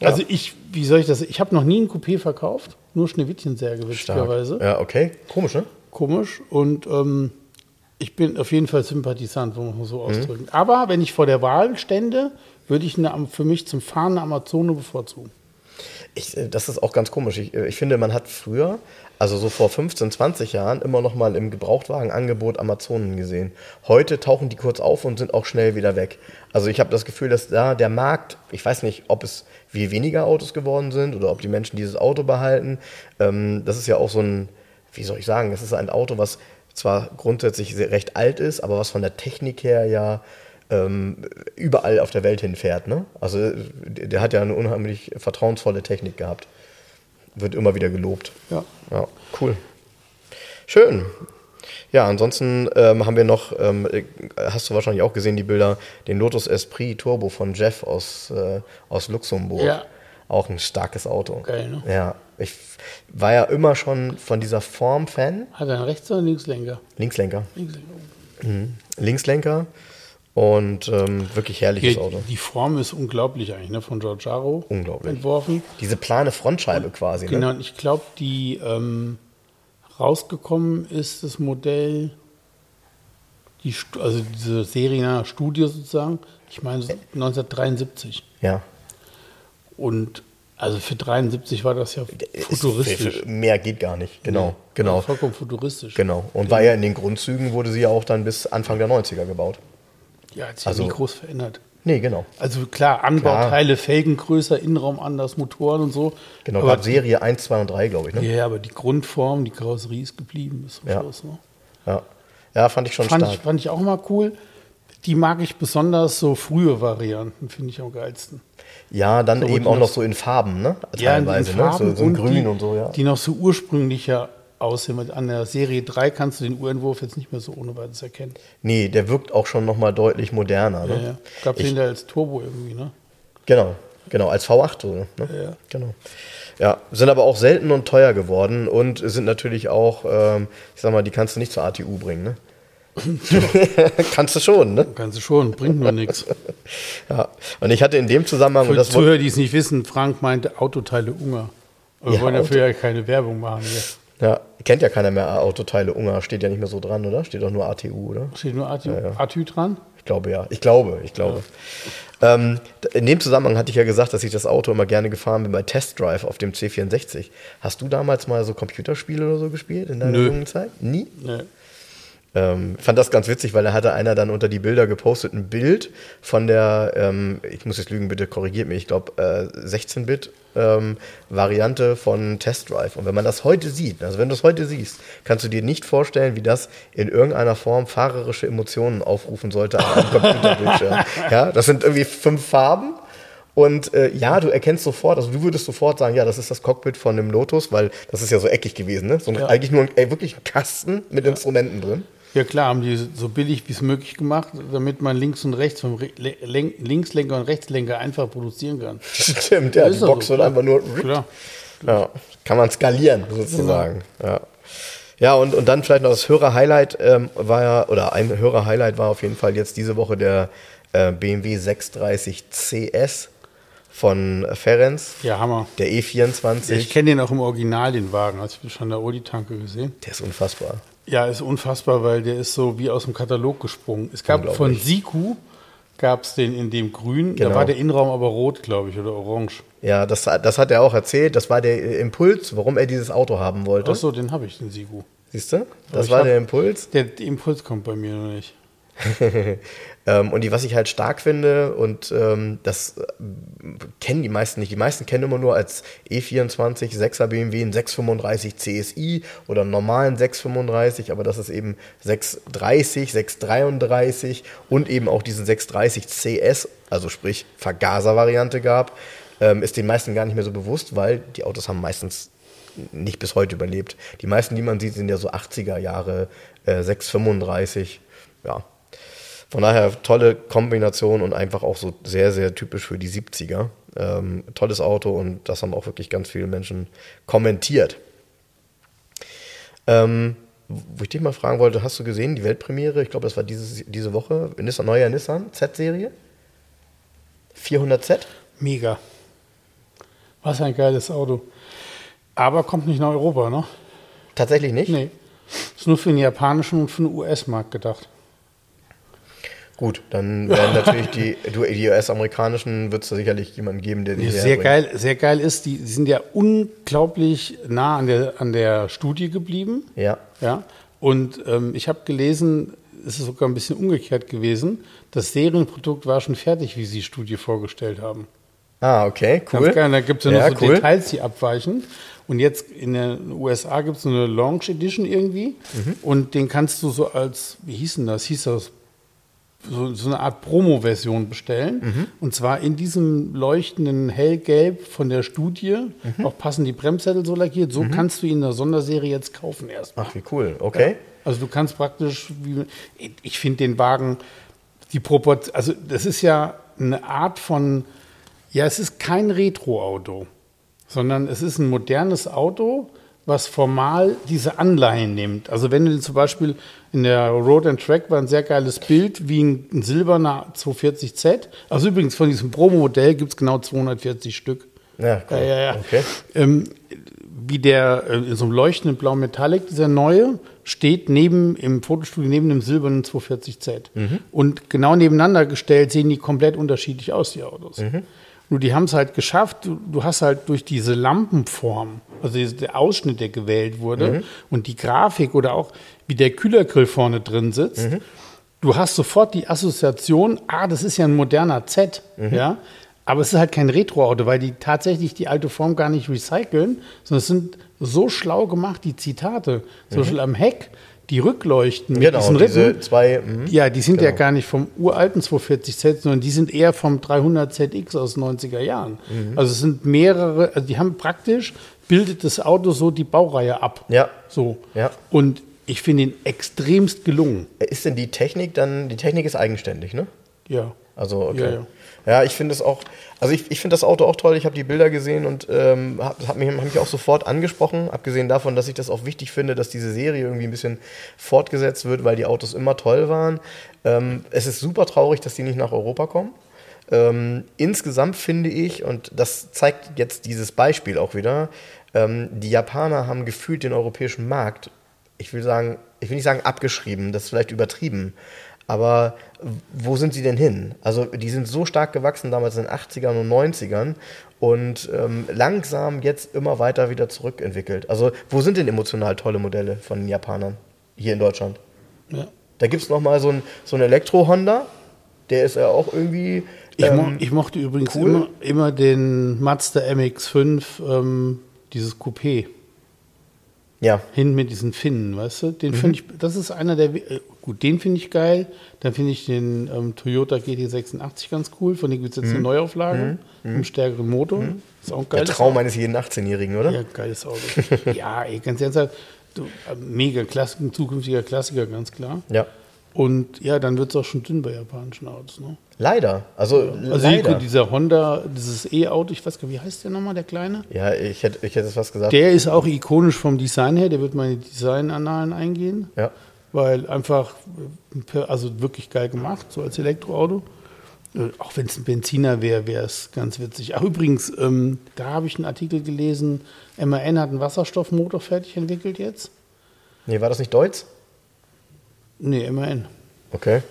Ja. Also ich, wie soll ich das, ich habe noch nie ein Coupé verkauft, nur Schneewittchensärge, Stark. witzigerweise. Ja, okay. Komisch, ne? Komisch. Und ähm, ich bin auf jeden Fall Sympathisant, wir mal so Mhm. ausdrücken. Aber wenn ich vor der Wahl stände, würde ich eine, für mich zum Fahren eine Amazone bevorzugen. Ich, äh, das ist auch ganz komisch. Ich, äh, ich finde, man hat früher, also so vor 15, 20 Jahren, immer noch mal im Gebrauchtwagenangebot Amazonen gesehen. Heute tauchen die kurz auf und sind auch schnell wieder weg. Also ich habe das Gefühl, dass da der Markt, ich weiß nicht, ob es wie weniger Autos geworden sind oder ob die Menschen dieses Auto behalten. Ähm, das ist ja auch so ein, wie soll ich sagen, das ist ein Auto, was zwar grundsätzlich recht alt ist, aber was von der Technik her ja ähm, überall auf der Welt hinfährt. Ne? Also der hat ja eine unheimlich vertrauensvolle Technik gehabt. Wird immer wieder gelobt. Ja. Ja, cool. Schön. Ja, ansonsten ähm, haben wir noch, ähm, hast du wahrscheinlich auch gesehen, die Bilder, den Lotus Esprit Turbo von Jeff aus, äh, aus Luxemburg. Ja. Auch ein starkes Auto. Geil, ne? Ja, ich war ja immer schon von dieser Form Fan. Hat er einen Rechts- oder Linkslenker? Linkslenker. Linkslenker. Linkslenker und ähm, wirklich herrliches Hier, Auto. die Form ist unglaublich eigentlich, ne? Von Giorgiaro Unglaublich. entworfen. Diese plane Frontscheibe quasi. Genau, Ne? und ich glaube, die ähm, rausgekommen ist das Modell, die, also diese Serie Studio sozusagen, ich meine so 1973. Ja. Und also für 73 war das ja Ist- futuristisch. Mehr geht gar nicht. Genau, Ja, genau. Vollkommen futuristisch. Genau. Und war ja in den Grundzügen wurde sie ja auch dann bis Anfang der 90er gebaut. Ja, hat sich Also- nie groß verändert. Nee, genau. Also klar, Anbauteile, Felgen größer, Innenraum anders, Motoren und so. Genau, aber, Serie 1, 2 und 3, glaube ich. Ne? ja, aber die Grundform, die Karosserie ist geblieben bis zum Ja. Schluss. Ne? Ja. ja, fand ich schon Fand, stark. ich, fand ich auch mal cool. Die mag ich besonders, so frühe Varianten, finde ich am geilsten. ja, dann So, eben auch noch- so in Farben, ne? Ja, in Teilweise, ne? Farben So, so ein Grün die, und so, ja. Die noch so ursprünglicher aussehen. Mit- An der Serie 3 kannst du den Urentwurf jetzt nicht mehr so ohne weiteres erkennen. Nee, der wirkt auch schon nochmal deutlich moderner. Ja, Ne? ja. Gab es Ich- den da als Turbo irgendwie, ne? Genau, genau, als V8 so. Ne? Ja. Genau. Ja, sind aber auch selten und teuer geworden und sind natürlich auch, ähm, ich sag mal, die kannst du nicht zur ATU bringen, ne? kannst du schon, ne? Kannst du schon, bringt nur nichts. Ja. Und ich hatte in dem Zusammenhang, Für die Zuhörer, die es nicht wissen, Frank meinte Autoteile Ungar. Aber Wir Ja, wollen dafür ja keine Werbung machen. Hier. Ja, kennt ja keiner mehr Autoteile Ungar, steht ja nicht mehr so dran, oder? Steht doch nur ATU, oder? Steht nur ATÜ, Ja, ja. ATÜ dran? Ich glaube ja. Ich glaube, ich glaube. Ähm, in dem Zusammenhang hatte ich ja gesagt, dass ich das Auto immer gerne gefahren bin bei Test Drive auf dem C64. Hast du damals mal so Computerspiele oder so gespielt in deiner Nö. jungen Zeit? Nie? Ne. Ähm, fand das ganz witzig, weil da hatte einer dann unter die Bilder gepostet ein Bild von der, ähm, ich muss jetzt lügen, bitte korrigiert mich, ich glaube äh, 16-Bit ähm, Variante von Test Drive. Und wenn man das heute sieht, also wenn du es heute siehst, kannst du dir nicht vorstellen, wie das in irgendeiner Form fahrerische Emotionen aufrufen sollte an einem Computerbildschirm. ja, das sind irgendwie fünf Farben. Und äh, ja, du erkennst sofort, also du würdest sofort sagen, ja, das ist das Cockpit von einem Lotus, weil das ist ja so eckig gewesen, ne? So ein, Ja. eigentlich nur ein, ey, wirklich ein Kasten mit Instrumenten drin. Ja klar, haben die so billig wie es möglich gemacht, damit man links und rechts vom Re Le Len Linkslenker und Rechtslenker einfach produzieren kann. Stimmt, ja, die Box so, wird klar. einfach nur. Klar. Ja, kann man skalieren, sozusagen. Ja. Ja, und, und dann vielleicht noch das Hörer-Highlight ähm, war ja, oder ein Hörer-Highlight war auf jeden Fall jetzt diese Woche der äh, BMW 630 CS von Ferenc, Ja, Hammer. der E24. Ich kenne den auch im Original, den Wagen. Also ich habe schon der Audi-Tanke gesehen. der ist unfassbar. Ja, ist unfassbar, weil der ist so wie aus dem Katalog gesprungen. Es gab von. Siku, gab es den in dem Grün. Genau. Da war der Innenraum aber rot, glaube ich, oder orange. Ja, das, das hat er auch erzählt. Das war der Impuls, warum er dieses Auto haben wollte. Ach so, den habe ich, den Siku. Siehst du? Aber Das war hab- der Impuls. Der, der Impuls kommt bei mir noch nicht. ähm, und die, was ich halt stark finde, und ähm, das äh, kennen die meisten nicht. Die meisten kennen immer nur als E E24 6er BMW einen 635 CSI oder einen normalen 635, aber das ist eben 630, 633 und eben auch diesen 630 CS, also sprich Vergaser-Variante gab, ähm, ist den meisten gar nicht mehr so bewusst, weil die Autos haben meistens nicht bis heute überlebt. Die meisten, die man sieht, sind ja so 80er Jahre, äh, 635, ja. Von daher tolle Kombination und einfach auch so sehr, sehr typisch für die 70er. Ähm, tolles Auto und das haben auch wirklich ganz viele Menschen kommentiert. Ähm, wo ich dich mal fragen wollte, hast du gesehen, die Weltpremiere, ich glaube, das war dieses, diese Woche, Nissan, neuer Nissan Z-Serie? 400Z? Mega. Was ein geiles Auto. Aber kommt nicht nach Europa, ne? Tatsächlich nicht? Nee. Ist nur für den japanischen und für den US-Markt gedacht. Gut, dann werden natürlich die, die US-amerikanischen, wird es da sicherlich jemanden geben, der die sehr geil, sehr geil ist, die sind ja unglaublich nah an der, an der Studie geblieben. Ja. Ja. Und ähm, ich habe gelesen, es ist sogar ein bisschen umgekehrt gewesen. Das Serienprodukt war schon fertig, wie sie die Studie vorgestellt haben. Ah, okay, cool. Ganz geil. Da gibt es ja noch Ja, so cool. Details, die abweichen. Und jetzt in den USA gibt es so eine Launch Edition irgendwie. Und den kannst du so als, wie hieß denn das? Hieß das so, so eine Art Promo-Version bestellen. Und zwar in diesem leuchtenden Hellgelb von der Studie. Auch passen die Bremssättel so lackiert. So kannst du ihn in der Sonderserie jetzt kaufen erstmal. Ach, wie cool. Okay. Also du kannst praktisch, wie, ich finde den Wagen, die Proportion, also das ist ja eine Art von, ja, es ist kein Retro-Auto, sondern es ist ein modernes Auto, was formal diese Anleihen nimmt. Also wenn du zum Beispiel in der Road and Track war ein sehr geiles Bild, wie ein, ein silberner 240Z. Also übrigens von diesem Pro-Modell gibt es genau 240 Stück. Ja, cool. Ja, ja, ja. Okay. Ähm, wie der äh, in so einem leuchtenden Blau Metallic, dieser neue, steht neben im Fotostudio neben dem silbernen 240Z. Und genau nebeneinander gestellt sehen die komplett unterschiedlich aus, die Autos. Nur die haben es halt geschafft, du, du hast halt durch diese Lampenform, also der Ausschnitt, der gewählt wurde, und die Grafik oder auch wie der Kühlergrill vorne drin sitzt, du hast sofort die Assoziation, ah, das ist ja ein moderner Z, ja. Aber es ist halt kein Retro-Auto, weil die tatsächlich die alte Form gar nicht recyceln, sondern es sind so schlau gemacht, die Zitate. Zum Beispiel am Heck, die Rückleuchten mit Genau, diesen diese Rippen. zwei. mhm. Ja, die sind ja Genau. gar nicht vom uralten 240Z, sondern die sind eher vom 300ZX aus den 90er Jahren. Mhm. Also es sind mehrere, also die haben praktisch, bildet das Auto so die Baureihe ab. Ja. So. Ja. Und ich finde ihn extremst gelungen. Ist denn die Technik dann, die Technik ist eigenständig, ne? Ja. Also, okay. Ja, Ja, ja. ich finde es auch, also ich, ich finde das Auto auch toll. Ich habe die Bilder gesehen und ähm, hat, hat, mich, hat mich auch sofort angesprochen. Abgesehen davon, dass ich das auch wichtig finde, dass diese Serie irgendwie ein bisschen fortgesetzt wird, weil die Autos immer toll waren. Ähm, es ist super traurig, dass die nicht nach Europa kommen. Ähm, insgesamt finde ich, und das zeigt jetzt dieses Beispiel auch wieder, ähm, die Japaner haben gefühlt den europäischen Markt, ich will sagen, ich will nicht sagen abgeschrieben, das ist vielleicht übertrieben, aber wo sind sie denn hin? Also die sind so stark gewachsen damals in den 80ern und 90ern und ähm, langsam jetzt immer weiter wieder zurückentwickelt. Also wo sind denn emotional tolle Modelle von den Japanern hier in Deutschland? ja. Da gibt es nochmal so ein, so ein Elektro-Honda, der ist ja auch irgendwie... Ich, mo ähm, ich mochte übrigens cool. immer, immer den Mazda MX5, ähm, dieses Coupé. Ja, Hin mit diesen Finnen, weißt du? Mhm. Den finde ich, das ist einer der, äh, gut, den finde ich geil. Dann finde ich den ähm, Toyota GT86 ganz cool. Von dem gibt es jetzt eine Neuauflage, mit einem stärkeren Motor. Ist auch ein Mhm. der geiles Traum eines jeden 18-Jährigen, oder? Ja, geiles Auto. ja, ey, ganz ernsthaft, du, äh, mega Klassik, ein zukünftiger Klassiker, ganz klar. Ja. Und ja, dann wird es auch schon dünn bei japanischen Autos. Ne? Leider. Also, Also leider. dieser Honda, dieses E-Auto, ich weiß gar nicht, wie heißt der nochmal, der kleine? Ja, ich hätte, ich hätte es was gesagt. Der ist auch ikonisch vom Design her, der wird meine Design-Annalen eingehen, ja. weil einfach, also wirklich geil gemacht, so als Elektroauto. Äh, Auch wenn es ein Benziner wäre, wäre es ganz witzig. Ach, übrigens, ähm, da habe ich einen Artikel gelesen, MAN hat einen Wasserstoffmotor fertig entwickelt jetzt. Nee, war das nicht Deutsch? Nee, MAN. Okay.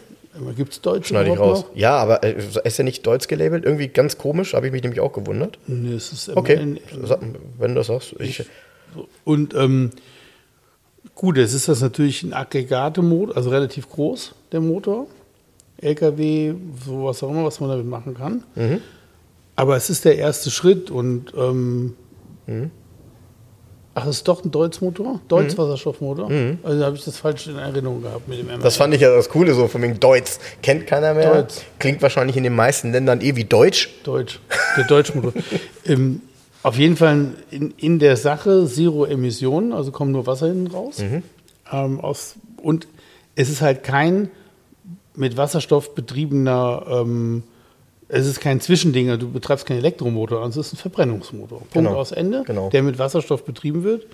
Gibt es Deutsch Schneide ich raus. Ja, aber äh, ist ja nicht Deutsch gelabelt? Irgendwie ganz komisch, habe ich mich nämlich auch gewundert. noch? Nee, es ist Okay, MAN. Sag, wenn du das sagst. Ich, Und ähm, gut, es ist das natürlich ein Aggregatemotor, also relativ groß, der Motor. LKW, sowas auch immer, was man damit machen kann. Mhm. Aber es ist der erste Schritt und ähm, Mhm. Ach, es ist doch ein Deutz-Motor? Deutz-Wasserstoffmotor? Also da habe ich das falsch in Erinnerung gehabt mit dem. Mhm. das fand ich ja das Coole, so von wegen Deutsch. Kennt keiner mehr. Deutsch. Klingt wahrscheinlich in den meisten Ländern eh wie Deutsch. Deutsch, der Deutschmotor. ähm, auf jeden Fall in, in der Sache Zero Emissionen, also kommt nur Wasser hinten raus. Ähm, aus, und es ist halt kein mit Wasserstoff betriebener, ähm, es ist kein Zwischending, du betreibst keinen Elektromotor, also es ist ein Verbrennungsmotor. Punkt Genau, aus Ende, genau. der mit Wasserstoff betrieben wird.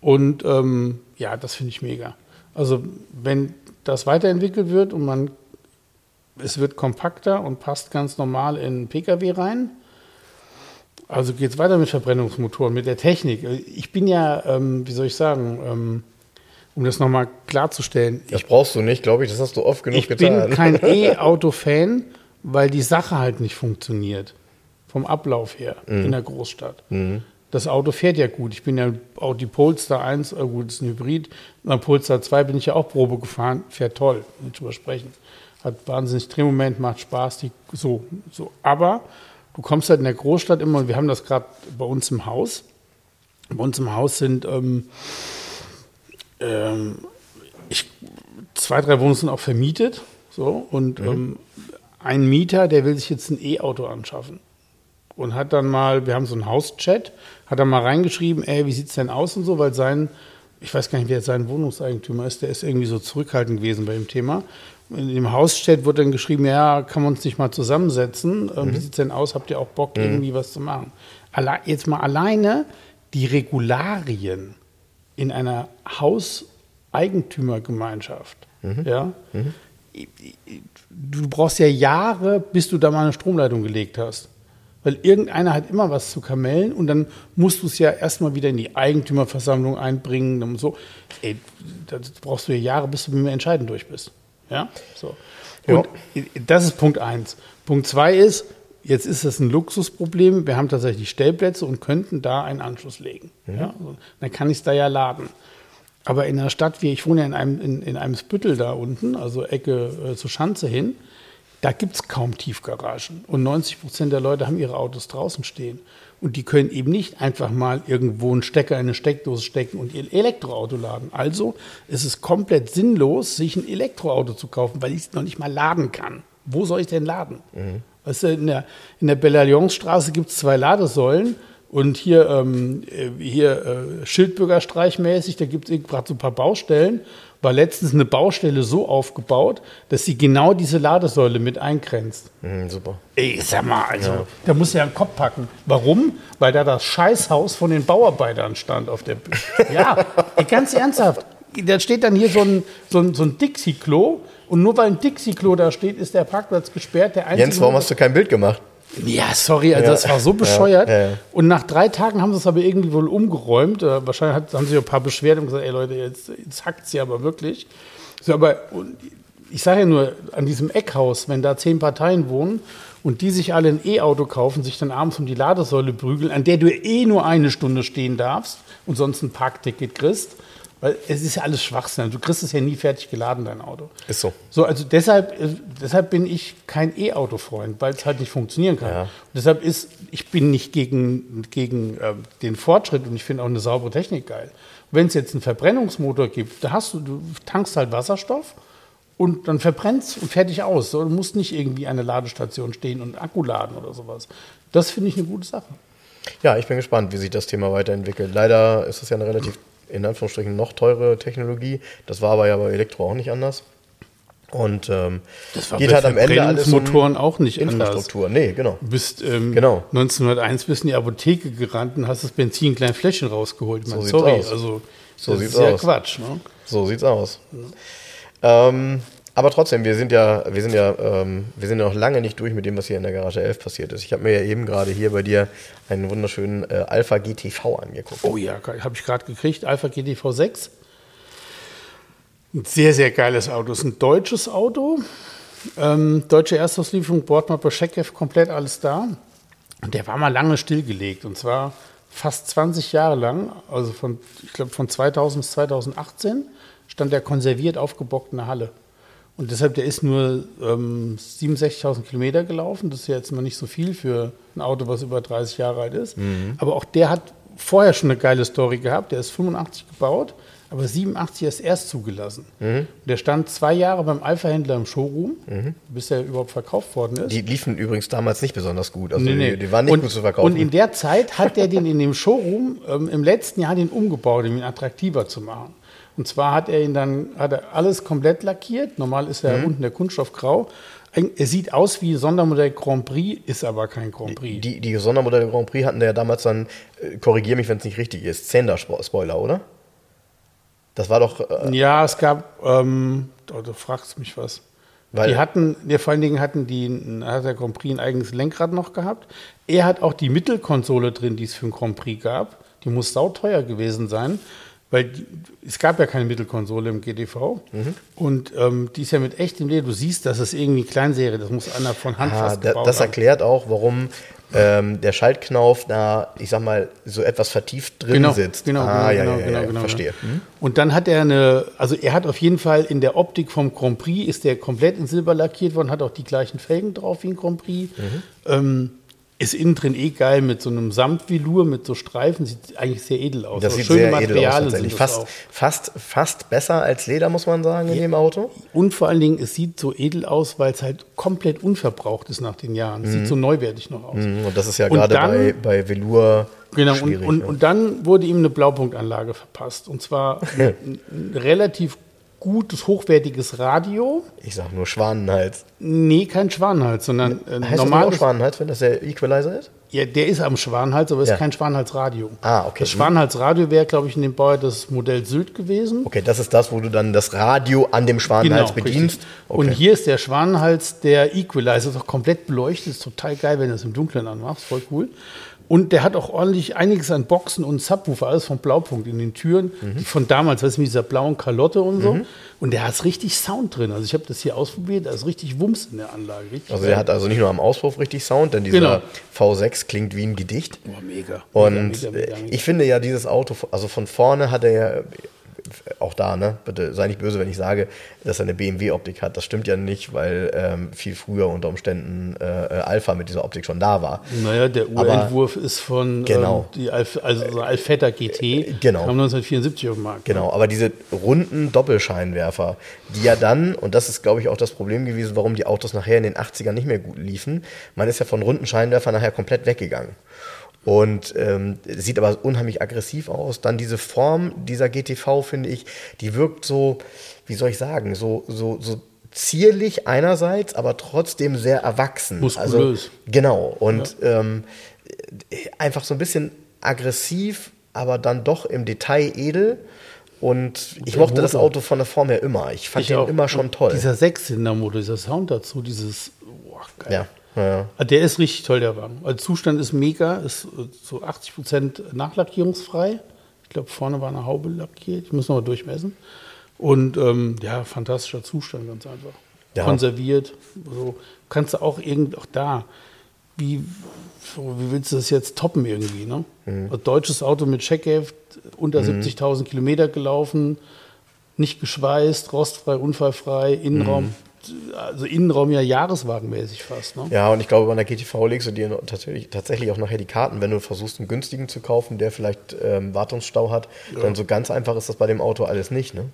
Und ähm, ja, das finde ich mega. Also wenn das weiterentwickelt wird und man es wird kompakter und passt ganz normal in einen Pkw rein. Also geht es weiter mit Verbrennungsmotoren, mit der Technik. Ich bin ja, ähm, wie soll ich sagen, ähm, um das nochmal klarzustellen, Das brauchst du nicht, glaube ich. Das hast du oft genug ich getan. bin kein E-Auto-Fan, weil die Sache halt nicht funktioniert. Vom Ablauf her Mhm. in der Großstadt. Das Auto fährt ja gut. Ich bin ja auch die Polestar 1, äh gut, das ist ein Hybrid. Na, Polestar 2 bin ich ja auch Probe gefahren, fährt toll, nicht drüber sprechen. Hat wahnsinnig Drehmoment, macht Spaß, die, so, so. Aber du kommst halt in der Großstadt immer, und wir haben das gerade bei uns im Haus, bei uns im Haus sind ähm, ähm, ich, zwei, drei Wohnungen sind auch vermietet. So, und mhm. ähm, ein Mieter, der will sich jetzt ein E-Auto anschaffen. Und hat dann mal, wir haben so einen Hauschat, hat dann mal reingeschrieben, ey, wie sieht es denn aus und so, weil sein, ich weiß gar nicht, wer sein Wohnungseigentümer ist, der ist irgendwie so zurückhaltend gewesen bei dem Thema. In dem Hauschat wurde dann geschrieben, ja, kann man uns nicht mal zusammensetzen? Ähm, mhm. Wie sieht es denn aus? Habt ihr auch Bock, mhm. irgendwie was zu machen? Alle, jetzt mal alleine die Regularien in einer Hauseigentümergemeinschaft, mhm. ja, mhm. Du brauchst ja Jahre, bis du da mal eine Stromleitung gelegt hast. Weil irgendeiner hat immer was zu kamellen und dann musst du es ja erstmal wieder in die Eigentümerversammlung einbringen und so. Ey, da brauchst du ja Jahre, bis du mit dem Entscheiden durch bist. Ja, so. Und ja. das ist Punkt eins. Punkt zwei ist, Jetzt ist das ein Luxusproblem. Wir haben tatsächlich Stellplätze und könnten da einen Anschluss legen. Mhm. Ja, dann kann ich es da ja laden. Aber in einer Stadt wie ich wohne ja in einem, in, in einem Spüttel da unten, also Ecke äh, zur Schanze hin, da gibt es kaum Tiefgaragen. Und 90 Prozent der Leute haben ihre Autos draußen stehen. Und die können eben nicht einfach mal irgendwo einen Stecker in eine Steckdose stecken und ihr Elektroauto laden. Also ist es komplett sinnlos, sich ein Elektroauto zu kaufen, weil ich es noch nicht mal laden kann. Wo soll ich denn laden? Mhm. Weißt du, in der, in der Belle-Alliance-Straße gibt es zwei Ladesäulen und hier, ähm, hier äh, Schildbürgerstreichmäßig, da gibt es gerade so ein paar Baustellen. War letztens eine Baustelle so aufgebaut, dass sie genau diese Ladesäule mit eingrenzt. Mhm, super. Ey, sag mal, also, ja. da muss ja einen Kopf packen. Warum? Weil da das Scheißhaus von den Bauarbeitern stand auf der Bühne. Ja, ey, ganz ernsthaft. Da steht dann hier so ein, so ein, so ein Dixie-Klo und nur weil ein Dixie-Klo da steht, ist der Parkplatz gesperrt. Der Jens, warum hast du kein Bild gemacht? Ja, sorry, also ja. das war so bescheuert. Ja, ja, und nach drei Tagen haben sie es aber irgendwie wohl umgeräumt. Äh, wahrscheinlich hat, haben sie ein paar Beschwerden und gesagt, ey Leute, jetzt, jetzt hackt sie aber wirklich. So, aber ich sage ja nur, an diesem Eckhaus, wenn da zehn Parteien wohnen und die sich alle ein E-Auto kaufen, sich dann abends um die Ladesäule prügeln, an der du eh nur eine Stunde stehen darfst und sonst ein Parkticket kriegst, weil es ist ja alles Schwachsinn. Du kriegst es ja nie fertig geladen, dein Auto. Ist so. So, also deshalb, äh, deshalb bin ich kein E-Auto-Freund, weil es halt nicht funktionieren kann. Ja. Deshalb ist, ich bin nicht gegen, gegen äh, den Fortschritt und ich finde auch eine saubere Technik geil. Wenn es jetzt einen Verbrennungsmotor gibt, da hast du, du tankst halt Wasserstoff und dann verbrennst und fertig aus. So, du musst nicht irgendwie an der Ladestation stehen und Akku laden oder sowas. Das finde ich eine gute Sache. Ja, ich bin gespannt, wie sich das Thema weiterentwickelt. Leider ist es ja eine relativ in Anführungsstrichen noch teure Technologie. Das war aber ja bei Elektro auch nicht anders. Und ähm, das war geht halt am Ende alles Motoren um auch nicht Infrastruktur. Anders. Nee, genau. Du bist ähm, genau. 1901 bist in die Apotheke gerannt und hast das Benzin in kleinen Fläschchen rausgeholt. So meine, sorry, aus. also so das sieht's ist ja aus. Quatsch. Ne? So sieht's aus. Ja. Ähm, aber trotzdem, wir sind ja, wir sind ja, ähm, wir sind ja noch lange nicht durch mit dem, was hier in der Garage 11 passiert ist. Ich habe mir ja eben gerade hier bei dir einen wunderschönen äh, Alpha GTV angeguckt. Oh ja, habe ich gerade gekriegt, Alpha GTV 6. Ein sehr, sehr geiles Auto. Ist ein deutsches Auto. Ähm, deutsche Erstauslieferung, Bordmapper, Scheckef, komplett alles da. Und der war mal lange stillgelegt. Und zwar fast 20 Jahre lang, also von, ich glaube von 2000 bis 2018, stand der konserviert aufgebockt in der Halle. Und deshalb, der ist nur ähm, 67.000 Kilometer gelaufen. Das ist ja jetzt immer nicht so viel für ein Auto, was über 30 Jahre alt ist. Mhm. Aber auch der hat vorher schon eine geile Story gehabt. Der ist 85 gebaut, aber 87 erst erst zugelassen. Mhm. Der stand zwei Jahre beim Alpha-Händler im Showroom, mhm. bis er überhaupt verkauft worden ist. Die liefen übrigens damals nicht besonders gut. Also nee, nee. Die, die, waren nicht und, gut zu verkaufen. Und in der Zeit hat er den in dem Showroom ähm, im letzten Jahr den umgebaut, um ihn attraktiver zu machen. Und zwar hat er ihn dann, hat er alles komplett lackiert. Normal ist er mhm. unten der Kunststoff grau. Er sieht aus wie Sondermodell Grand Prix, ist aber kein Grand Prix. Die, die Sondermodelle Grand Prix hatten ja damals dann, äh, korrigiere mich, wenn es nicht richtig ist, Zender-Spoiler, oder? Das war doch. Äh ja, es gab, ähm, oh, du fragst mich was. Weil die hatten, ja, vor allen Dingen hatten die, hat der Grand Prix ein eigenes Lenkrad noch gehabt. Er hat auch die Mittelkonsole drin, die es für ein Grand Prix gab. Die muss sauteuer gewesen sein. Weil es gab ja keine Mittelkonsole im GTV mhm. und ähm, die ist ja mit echtem Leben. Du siehst, dass es irgendwie Kleinserie, das muss einer von Hand ah, fast gebaut Das erklärt haben. auch, warum ähm, der Schaltknauf da, ich sag mal, so etwas vertieft drin genau, sitzt. Genau, ah, genau, ja, genau, ja, genau, ja, genau, verstehe. Mhm. Und dann hat er eine, also er hat auf jeden Fall in der Optik vom Grand Prix, ist der komplett in Silber lackiert worden, hat auch die gleichen Felgen drauf wie ein Grand Prix. Mhm. Ähm, Ist innen drin eh geil mit so einem Samtvelour, mit so Streifen. Sieht eigentlich sehr edel aus. Das sieht schöne sehr Materialien edel aus tatsächlich. Fast, fast, fast besser als Leder, muss man sagen, in dem Auto. Und vor allen Dingen, es sieht so edel aus, weil es halt komplett unverbraucht ist nach den Jahren. Es sieht so neuwertig noch aus. Mhm, Und das ist ja Und gerade dann- bei, bei Velour Genau, und, und, ne? und dann wurde ihm eine Blaupunktanlage verpasst. Und zwar relativ gutes, hochwertiges Radio. ich sag nur Schwanenhals. Nee, kein Schwanenhals, sondern äh, Heißt das auch. Schwanenhals, wenn das der Equalizer ist? Ja, der ist am Schwanenhals, aber es Ja. ist kein Schwanenhalsradio. Ah, okay. Das Schwanenhalsradio wäre, glaube ich, in dem Baujahr das Modell Sylt gewesen. Okay, das ist das, wo du dann das Radio an dem Schwanenhals bedienst. richtig. Okay. Und hier ist der Schwanenhals der Equalizer, ist auch komplett beleuchtet, ist total geil, wenn du das im Dunkeln anmachst, voll cool. Und der hat auch ordentlich einiges an Boxen und Subwoofer, alles von Blaupunkt in den Türen, Mhm. die von damals, weißt du, mit dieser blauen Kalotte und so. Und der hat richtig Sound drin. Also ich habe das hier ausprobiert, da ist richtig Wumms in der Anlage. Richtig also der hat also nicht nur am Auspuff richtig Sound, denn dieser Genau. V6 klingt wie ein Gedicht. Boah, mega. Und mega, mega, mega, ich finde ja dieses Auto, also von vorne hat er ja, auch da, ne, bitte sei nicht böse, wenn ich sage, dass er eine BMW-Optik hat. Das stimmt ja nicht, weil ähm, viel früher unter Umständen äh, äh, Alpha mit dieser Optik schon da war. Naja, der Aber- Urentwurf ist von Genau. ähm, die Alf, also so Alfetta GT, genau. kam 1974 auf den Markt. Genau, aber diese runden Doppelscheinwerfer, die ja dann, und das ist, glaube ich, auch das Problem gewesen, warum die Autos nachher in den 80ern nicht mehr gut liefen, man ist ja von runden Scheinwerfern nachher komplett weggegangen. Und ähm, sieht aber unheimlich aggressiv aus. Dann diese Form dieser GTV, finde ich, die wirkt so, wie soll ich sagen, so, so, so zierlich einerseits, aber trotzdem sehr erwachsen. Muskulös. Also, genau. Und ähm, einfach so ein bisschen aggressiv, aber dann doch im Detail edel. Und ich mochte das Motor. Auto von der Form her immer. Ich fand Ich den auch. immer schon toll. Dieser Sechszylindermotor, dieser Sound dazu, dieses, boah, geil. ja, ja. Ah, Der ist richtig toll, der Wagen. Also Zustand ist mega, ist äh, so 80 Prozent nachlackierungsfrei. Ich glaube, vorne war eine Haube lackiert. Ich muss noch mal durchmessen. Und ähm, ja, fantastischer Zustand, ganz einfach. Ja. Konserviert. So. Kannst du auch irgendwie, auch da, wie, wie willst du das jetzt toppen irgendwie? Ne? Mhm. Ein deutsches Auto mit Checkheft, unter 70.000 Kilometer gelaufen, nicht geschweißt, rostfrei, unfallfrei, Innenraum. Mhm. Also Innenraum ja jahreswagenmäßig fast. Ne? Ja, und ich glaube, bei einer GTV legst du dir tatsächlich, tatsächlich auch nachher die Karten, wenn du versuchst, einen günstigen zu kaufen, der vielleicht ähm, Wartungsstau hat. Dann so ganz einfach ist das bei dem Auto alles nicht, ne?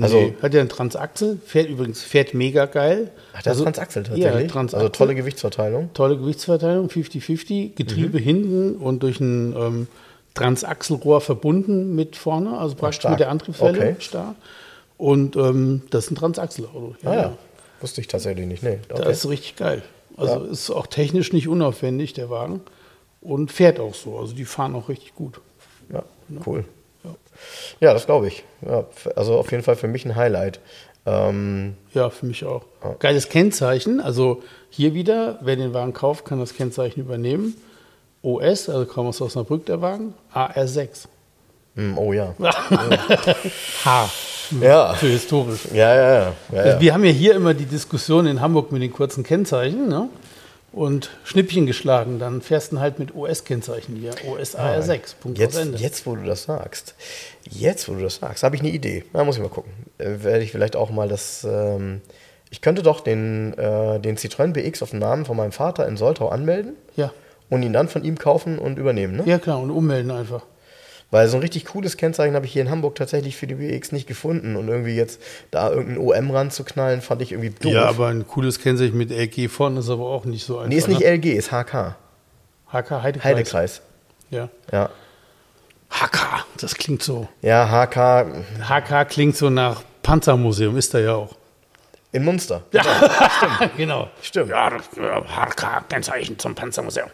Also, Nee, hat ja einen Transaxel, fährt übrigens, fährt mega geil. Hat der Also- Transaxel Ja, tatsächlich? Transaxel. Also tolle Gewichtsverteilung. Tolle Gewichtsverteilung, 50-50, Getriebe hinten und durch ein ähm, Transaxelrohr verbunden mit vorne, also praktisch stark. mit der Antriebswelle Okay. stark. Und ähm, das ist ein Transaxelauto. Ah ja, wusste ich tatsächlich nicht. Nee, okay. Das ist richtig geil. Also ist auch technisch nicht unaufwendig, der Wagen. Und fährt auch so. Also die fahren auch richtig gut. Ja, cool. Ja, das glaube ich. Ja, also auf jeden Fall für mich ein Highlight. Ähm, Ja, für mich auch. Geiles Kennzeichen. Also hier wieder, wer den Wagen kauft, kann das Kennzeichen übernehmen. OS, also kam aus Osnabrück der Wagen, AR6. hm, oh ja. H. Ja. Für historisch. Ja, ja, ja. ja, ja. Wir haben ja hier immer die Diskussion in Hamburg mit den kurzen Kennzeichen. Ne? Und Schnippchen geschlagen, dann fährst du halt mit OS-Kennzeichen hier. OS AR6. Punkt aus Jetzt, Ende. jetzt, wo du das sagst, jetzt, wo du das sagst, habe ich eine Idee. Da muss ich mal gucken. Äh, werde ich vielleicht auch mal das. Ähm, ich könnte doch den, äh, den Citroën BX auf den Namen von meinem Vater in Soltau anmelden Ja. und ihn dann von ihm kaufen und übernehmen. Ne? ja, klar. Und ummelden einfach. Weil so ein richtig cooles Kennzeichen habe ich hier in Hamburg tatsächlich für die BX nicht gefunden. Und irgendwie jetzt da irgendeinen OM ranzuknallen, fand ich irgendwie doof. Ja, aber ein cooles Kennzeichen mit LG vorne ist aber auch nicht so einfach. nee, ist nicht ne? LG, ist HK. HK Heidekreis. Heidekreis. Ja. Ja. HK, das klingt so. Ja, HK HK klingt so nach Panzermuseum, ist er ja auch. in Munster. genau. Stimmt. Ja, das äh, HK-Kennzeichen zum Panzermuseum.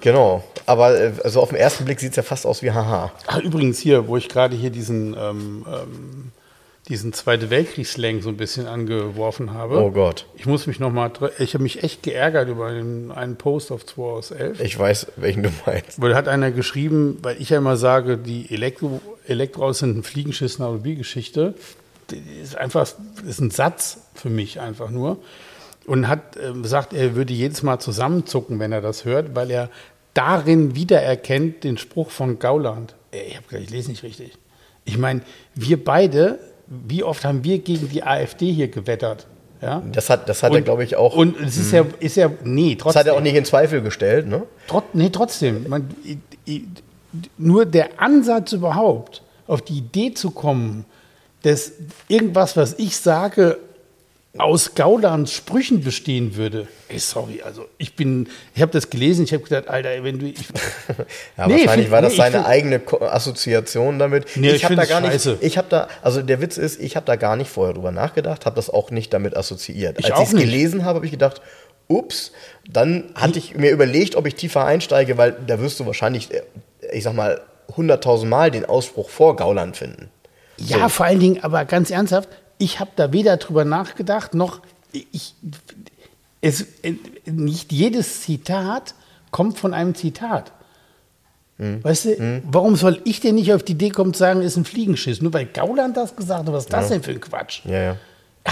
Genau. Aber äh, also auf den ersten Blick sieht es ja fast aus wie HH. Ah, übrigens hier, wo ich gerade hier diesen, ähm, ähm, diesen Zweite Weltkriegsslang so ein bisschen angeworfen habe. Oh Gott. Ich muss mich nochmal, ich habe mich echt geärgert über einen, einen Post auf 2 aus 11. Ich weiß, welchen du meinst. Weil da hat einer geschrieben, weil ich ja immer sage, die Elektro, Elektroautos sind ein Fliegenschiss, eine Automobilgeschichte. Das ist einfach, ist ein Satz für mich einfach nur. Und hat ähm, gesagt, er würde jedes Mal zusammenzucken, wenn er das hört, weil er darin wiedererkennt den Spruch von Gauland. Ey, Ich habe gesagt, ich lese nicht richtig. Ich meine, wir beide, wie oft haben wir gegen die AfD hier gewettert? Ja? Das hat, das hat er, glaube ich, auch. Und es ist ja, ist ja, nee, trotzdem. das hat er auch nicht in Zweifel gestellt, ne? Trot, nee, trotzdem. Man, i- i- nur der Ansatz überhaupt, auf die Idee zu kommen, dass irgendwas, was ich sage, aus Gaulans Sprüchen bestehen würde. Ey, sorry, also ich bin, ich habe das gelesen, ich habe gedacht, Alter, wenn du, ich, Ja, Nee, wahrscheinlich find- war das nee, seine find- eigene Assoziation damit. Nee, ich ich habe da gar nicht, scheiße. ich habe da, also der Witz ist, ich habe da gar nicht vorher drüber nachgedacht, habe das auch nicht damit assoziiert. Ich Als ich es nicht. gelesen habe, habe ich gedacht, ups, dann hatte ich mir überlegt, ob ich tiefer einsteige, weil da wirst du wahrscheinlich, äh, ich sag mal, 100.000 Mal den Ausspruch vor Gauland finden. Ja, vor allen Dingen, aber ganz ernsthaft, ich habe da weder drüber nachgedacht, noch ich, es, nicht jedes Zitat kommt von einem Zitat. Hm. Weißt du, warum soll ich denn nicht auf die Idee kommen zu sagen, ist ein Fliegenschiss? Nur weil Gauland das gesagt hat, was ist das denn für ein Quatsch? Ja, ja.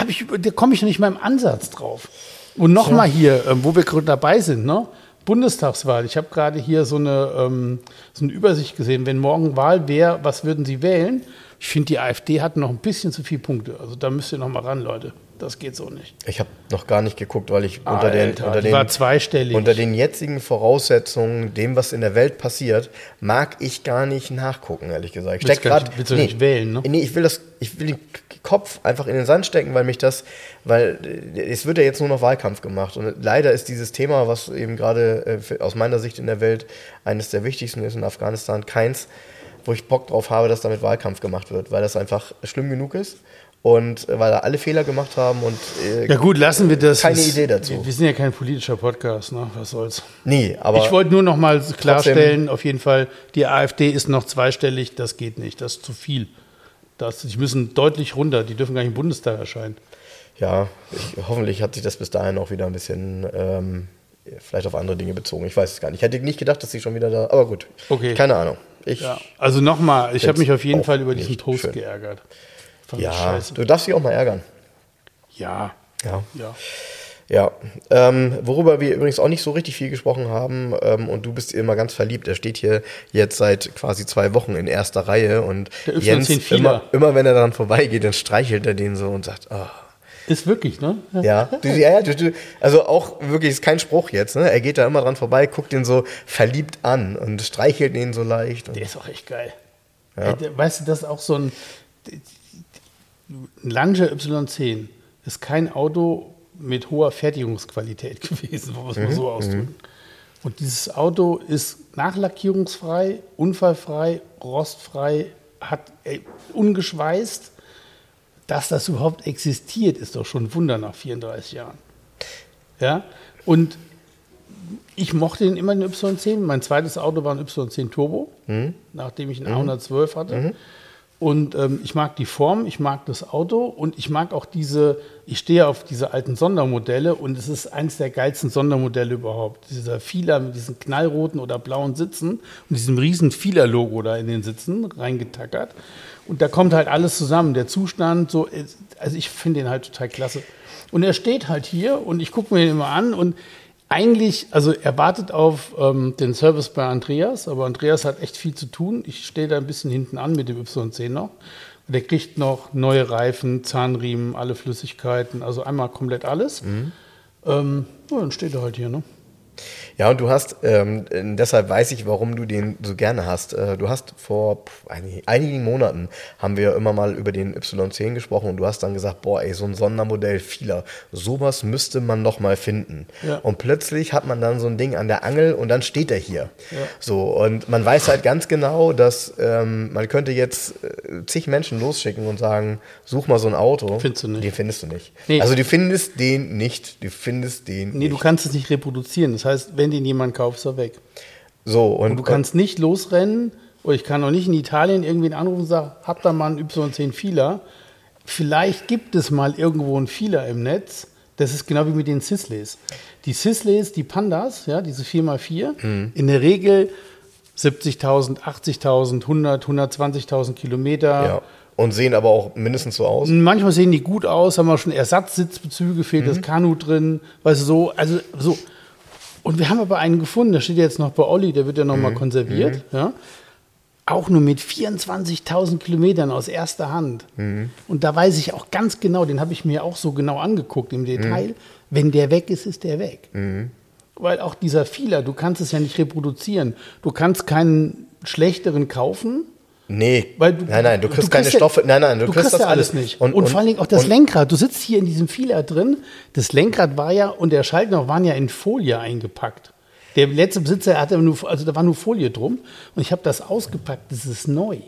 Ich, da komme ich noch nicht mal im Ansatz drauf. Und nochmal hier, ähm, wo wir gerade dabei sind, ne? Bundestagswahl. Ich habe gerade hier so eine, ähm, so eine Übersicht gesehen. Wenn morgen Wahl wäre, was würden Sie wählen? Ich finde, die AfD hat noch ein bisschen zu viele Punkte. Also da müsst ihr noch mal ran, Leute. Das geht so nicht. Ich habe noch gar nicht geguckt, weil ich unter den, Alter, unter den, unter den jetzigen Voraussetzungen, dem, was in der Welt passiert, mag ich gar nicht nachgucken, ehrlich gesagt. Ich steck grad- willst du nicht wählen, ne? Nee, ich will das, ich will den Kopf einfach in den Sand stecken, weil mich das, weil äh, es wird ja jetzt nur noch Wahlkampf gemacht. Und leider ist dieses Thema, was eben gerade äh, aus meiner Sicht in der Welt eines der wichtigsten ist in Afghanistan, keins, wo ich Bock drauf habe, dass damit Wahlkampf gemacht wird, weil das einfach schlimm genug ist. Und weil da alle Fehler gemacht haben und äh, ja gut, lassen wir das. Keine Das- Idee dazu. Wir, sind ja kein politischer Podcast, ne? Was soll's. Nee, aber ich wollte nur noch mal klarstellen, auf jeden Fall, die AfD ist noch zweistellig, das geht nicht, das ist zu viel. Das, die müssen deutlich runter, die dürfen gar nicht im Bundestag erscheinen. ja, ich, hoffentlich hat sich das bis dahin auch wieder ein bisschen ähm, vielleicht auf andere Dinge bezogen. Ich weiß es gar nicht. Ich hätte nicht gedacht, dass sie schon wieder da. Aber gut. Okay. Keine Ahnung. Ich, Ja, also nochmal, ich habe mich auf jeden Fall über diesen Toast schön. geärgert. Fand ja, du darfst dich auch mal ärgern. Ja, Ja. ja. Ja, ähm, worüber wir übrigens auch nicht so richtig viel gesprochen haben ähm, und du bist immer ganz verliebt. Er steht hier jetzt seit quasi zwei Wochen in erster Reihe und Der Y10 Jens, immer, immer wenn er daran vorbeigeht, dann streichelt er den so und sagt, oh, Ist wirklich, ne? Ja, ja, ja also auch wirklich, ist kein Spruch jetzt, ne? Er geht da immer dran vorbei, guckt ihn so verliebt an und streichelt ihn so leicht. Der ist auch echt geil. Ja. Weißt du, das ist auch so ein, ein Lancia Y10 ist kein Auto mit hoher Fertigungsqualität gewesen, muss man so ausdrücken. Und dieses Auto ist nachlackierungsfrei, unfallfrei, rostfrei, hat ey, ungeschweißt. Dass das überhaupt existiert, ist doch schon ein Wunder nach 34 Jahren. Ja, und ich mochte den immer den Y10. Mein zweites Auto war ein Y10 Turbo, nachdem ich einen A112 hatte. Und ähm, ich mag die Form, ich mag das Auto und ich mag auch diese, ich stehe auf diese alten Sondermodelle und es ist eines der geilsten Sondermodelle überhaupt. Dieser Fieler mit diesen knallroten oder blauen Sitzen und diesem riesen Fieler-Logo da in den Sitzen reingetackert. Und da kommt halt alles zusammen. Der Zustand, so, also ich finde den halt total klasse. Und er steht halt hier und ich gucke mir den immer an und eigentlich, also er wartet auf ähm, den Service bei Andreas, aber Andreas hat echt viel zu tun. Ich stehe da ein bisschen hinten an mit dem Y10 noch. Und der kriegt noch neue Reifen, Zahnriemen, alle Flüssigkeiten, also einmal komplett alles. Ähm, ja, dann steht er halt hier, ne? Ja, und du hast, ähm, deshalb weiß ich, warum du den so gerne hast. Äh, du hast vor einigen, Monaten haben wir immer mal über den Y10 gesprochen und du hast dann gesagt, boah, ey, so ein Sondermodell vieler, sowas müsste man noch mal finden. Ja. Und plötzlich hat man dann so ein Ding an der Angel und dann steht er hier. So, und man weiß halt ganz genau, dass ähm, man könnte jetzt äh, zig Menschen losschicken und sagen, such mal so ein Auto. Findest du nicht. Den findest du nicht. Nee. Also du findest den nicht. Du findest den Nee, nicht. du kannst es nicht reproduzieren. Das heißt, wenn den jemand kauft, ist er weg. so, und, Und du kannst nicht losrennen, oder ich kann auch nicht in Italien irgendwen anrufen und sagen, habt da mal einen Y10 Fieler. Vielleicht gibt es mal irgendwo einen Fieler im Netz. Das ist genau wie mit den Sisleys. Die Sisleys, die Pandas, ja, diese 4x4, in der Regel 70.000, 80.000, 100, 120.000 Kilometer. Ja. Und sehen aber auch mindestens so aus. Manchmal sehen die gut aus, haben auch schon Ersatzsitzbezüge, fehlt Mhm. das Kanu drin, weißt du, so, also so. Und wir haben aber einen gefunden, der steht jetzt noch bei Olli, der wird ja noch Mhm. mal konserviert, ja. Auch nur mit 24.000 Kilometern aus erster Hand. Mhm. Und da weiß ich auch ganz genau, den habe ich mir auch so genau angeguckt im Detail. Wenn der weg ist, ist der weg. Mhm. Weil auch dieser Fehler, du kannst es ja nicht reproduzieren. Du kannst keinen schlechteren kaufen. Nee, Weil du, nein, nein, du kriegst, keine ja- Stoffe, nein, nein, du, du kriegst, das ja alles nicht. Und, vor allen Dingen auch das und- Lenkrad. Du sitzt hier in diesem Fehler drin. Das Lenkrad war ja und der Schaltknopf waren ja in Folie eingepackt. Der letzte Besitzer hatte nur, also da war nur Folie drum und ich habe das ausgepackt. Das ist neu.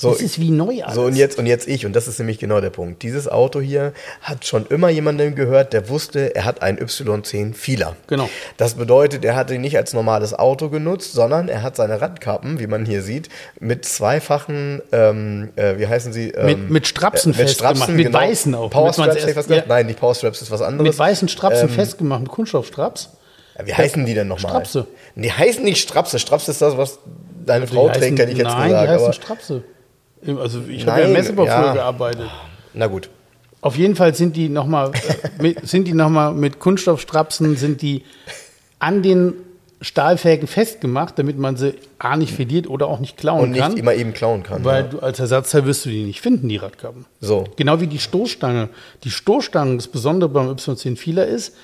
So, das ist wie neu alles. So, und jetzt, und jetzt ich, und das ist nämlich genau der Punkt. Dieses Auto hier hat schon immer jemandem gehört, der wusste, er hat einen Y10 Fieler. Genau. Das bedeutet, er hat ihn nicht als normales Auto genutzt, sondern er hat seine Radkappen, wie man hier sieht, mit zweifachen, ähm, äh, wie heißen sie? Ähm, Mit- mit Strapsen festgemacht, mit weißen auch, Power damit man's Straps, hätte ich erst- gesagt? ja. Nein, nicht Power Straps, ist was anderes. Mit weißen Strapsen Ähm, festgemacht, mit Kunststoffstraps. Ja, Wie heißen die denn nochmal? Strapse. Die heißen nicht Strapse. Strapse ist das, was deine Frau heißen- trägt, hätte ich jetzt nein, gesagt. die heißen aber, Strapse. Also ich habe ja im Messebau ja. früher gearbeitet. na gut. Auf jeden Fall sind die nochmal mit, sind die noch mal mit Kunststoffstrapsen, sind die an den Stahlfägen festgemacht, damit man sie A nicht verliert oder auch nicht klauen Und nicht kann. immer eben klauen kann. weil ja. du als Ersatzteil wirst du die nicht finden, die Radkappen. So. Genau wie die Stoßstange. Die Stoßstange, das Besondere beim Y10 Fieler ist,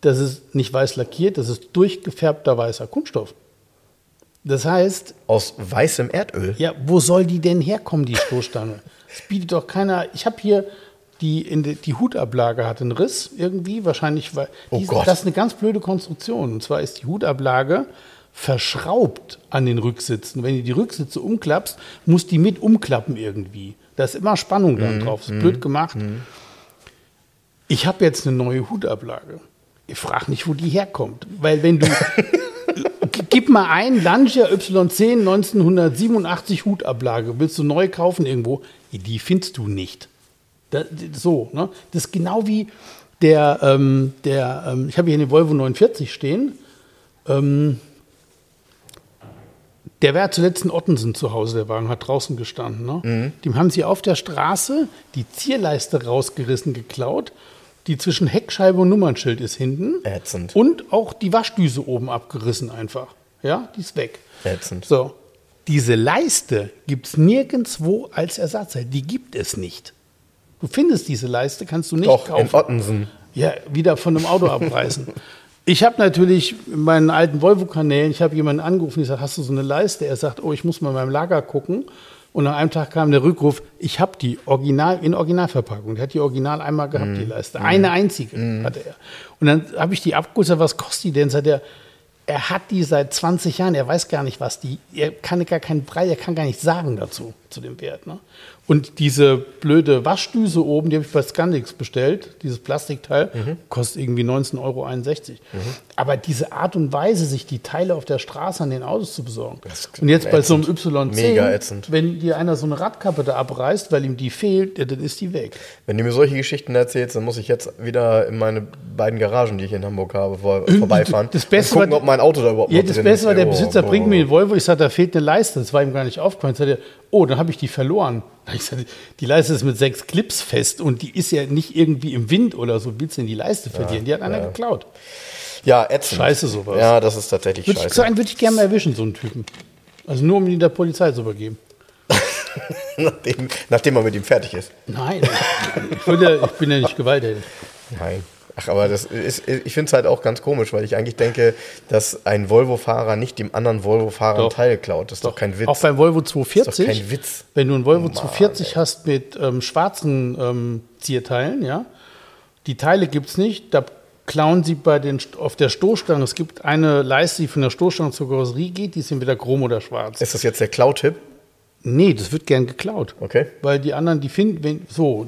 dass es nicht weiß lackiert, das ist durchgefärbter weißer Kunststoff. Das heißt, Aus weißem Erdöl. ja, wo soll die denn herkommen, die Stoßstange? Das bietet doch keiner. Ich habe hier die, in die, die Hutablage hat einen Riss irgendwie, wahrscheinlich, weil Oh die- Gott. das ist eine ganz blöde Konstruktion. Und zwar ist die Hutablage verschraubt an den Rücksitzen. Wenn du die Rücksitze umklappst, muss die mit umklappen irgendwie. Da ist immer Spannung Mhm. drauf. Das ist blöd gemacht. Ich habe jetzt eine neue Hutablage. Ich frage nicht, wo die herkommt. Weil wenn du Gib mal ein, Lancia Y10 1987 Hutablage. Willst du neu kaufen irgendwo? Die findest du nicht. Da, so, ne? Das ist genau wie der, ähm, der ähm, ich habe hier eine Volvo 49 stehen. Ähm, der war zuletzt in Ottensen zu Hause, der Wagen hat draußen gestanden. Ne? Dem haben sie auf der Straße die Zierleiste rausgerissen, geklaut. Die zwischen Heckscheibe und Nummernschild ist hinten. Ätzend. Und auch die Waschdüse oben abgerissen einfach. Ja, die ist weg. Ätzend. So, diese Leiste gibt es nirgendwo als Ersatzteil. Die gibt es nicht. Du findest diese Leiste, kannst du nicht Doch, kaufen. in Ottensen. Ja, wieder von einem Auto abreißen. Ich habe natürlich in meinen alten Volvo-Kanälen, ich habe jemanden angerufen, ich sage, hast du so eine Leiste? Er sagt, oh, ich muss mal in meinem Lager gucken. Und nach einem Tag kam der Rückruf, ich habe die Original in Originalverpackung. Der hat die Original einmal gehabt, die Leiste. Eine einzige hatte er. Und dann habe ich die abgeholt, was kostet die denn? Sagt er, er hat die seit 20 Jahren, er weiß gar nicht, was die, er kann gar keinen Preis, er kann gar nicht sagen dazu, zu dem Wert. Ne? Und diese blöde Waschdüse oben, die habe ich bei Scandix bestellt, dieses Plastikteil, Mhm. kostet irgendwie 19,61 Euro. Aber diese Art und Weise, sich die Teile auf der Straße an den Autos zu besorgen. Und jetzt bei so einem ätzend. Y10, Mega ätzend. wenn dir einer so eine Radkappe da abreißt, weil ihm die fehlt, ja, dann ist die weg. Wenn du mir solche Geschichten erzählst, dann muss ich jetzt wieder in meine beiden Garagen, die ich in Hamburg habe, vor, vorbeifahren das Beste und gucken, ob mein Auto da überhaupt Ja, noch das drin Beste war, der Besitzer oh, bringt mir oh. den Volvo. Ich sage, da fehlt eine Leiste. Das war ihm gar nicht aufgefallen. Sagt er, oh, dann habe ich die verloren. Ich sag, die Leiste ist mit sechs Clips fest und die ist ja nicht irgendwie im Wind oder so. Willst du denn die Leiste verlieren? die hat einer geklaut. Ja, ätzend. Scheiße, sowas. Ja, das ist tatsächlich Würde ich, scheiße. so einen würde ich gerne mal erwischen, so einen Typen. Also nur, um ihn der Polizei zu übergeben. nachdem, nachdem man mit ihm fertig ist. Nein, ich, würde, ich bin ja nicht gewalttätig. Nein. Ach, aber das ist, ich finde es halt auch ganz komisch, weil ich eigentlich denke, dass ein Volvo-Fahrer nicht dem anderen Volvo-Fahrer einen Doch. Teil klaut. Das ist doch, kein Witz. Auch beim Volvo Das ist doch 240. kein Witz. Wenn du einen Volvo Mann, 240 hast mit ähm, schwarzen ähm, Zierteilen, ja, die Teile gibt es nicht, da klauen sie bei den, auf der Stoßstange. Es gibt eine Leiste, die von der Stoßstange zur Karosserie geht, die ist entweder chrom oder schwarz. Ist das jetzt der Cloud-Tipp? Nee, das wird gern geklaut. Okay. Weil die anderen, die finden, wenn, so,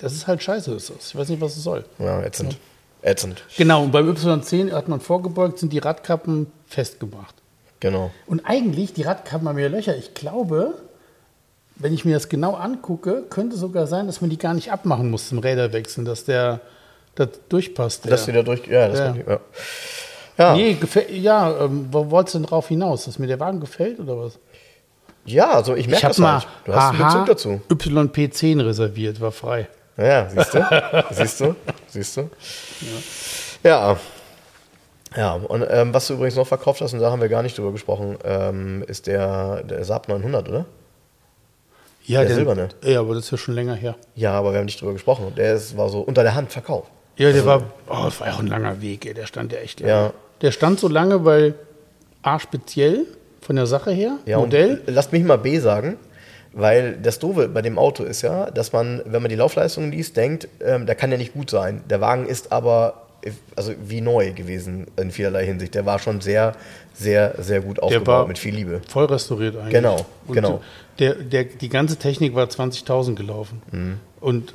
das ist halt scheiße, ist das. Ich weiß nicht, was es soll. Ja, ätzend. Ätzend. Genau, und beim Y10 hat man vorgebeugt, sind die Radkappen festgemacht. Genau. Und eigentlich, die Radkappen haben ja Löcher. Ich glaube, wenn ich mir das genau angucke, könnte sogar sein, dass man die gar nicht abmachen muss zum Räderwechseln, dass der das durchpasst. Der. Das wieder durch. Ja, das Ja. ja. ja. Ja. Nee, ja, ähm, wo wolltest du denn drauf hinaus? Dass mir der Wagen gefällt oder was? ja, also ich Ich merke habe das mal halt. Du hast einen Bezug dazu. YP10 reserviert, war frei. Ja, siehst du? siehst du? Siehst du? Ja. Ja, und ähm, was du übrigens noch verkauft hast, und da haben wir gar nicht drüber gesprochen, ähm, ist der, der Saab 900, oder? Ja, Der silberne. Ja, aber das ist ja schon länger her. Ja, aber wir haben nicht drüber gesprochen. Der ist, war so unter der Hand verkauft. Ja, der war, oh, das war ja auch ein langer Weg, ey. der stand ja echt lange. Ja. Der stand so lange, weil A, speziell von der Sache her, Ja, Modell. Und lasst mich mal B sagen, weil das Doofe bei dem Auto ist ja, dass man, wenn man die Laufleistung liest, denkt, ähm, der kann ja nicht gut sein. Der Wagen ist aber also wie neu gewesen in vielerlei Hinsicht. Der war schon sehr, sehr, sehr gut aufgebaut mit viel Liebe. Voll restauriert eigentlich. Genau, Und genau. Der, der, die ganze Technik war 20.000 gelaufen. Mhm. Und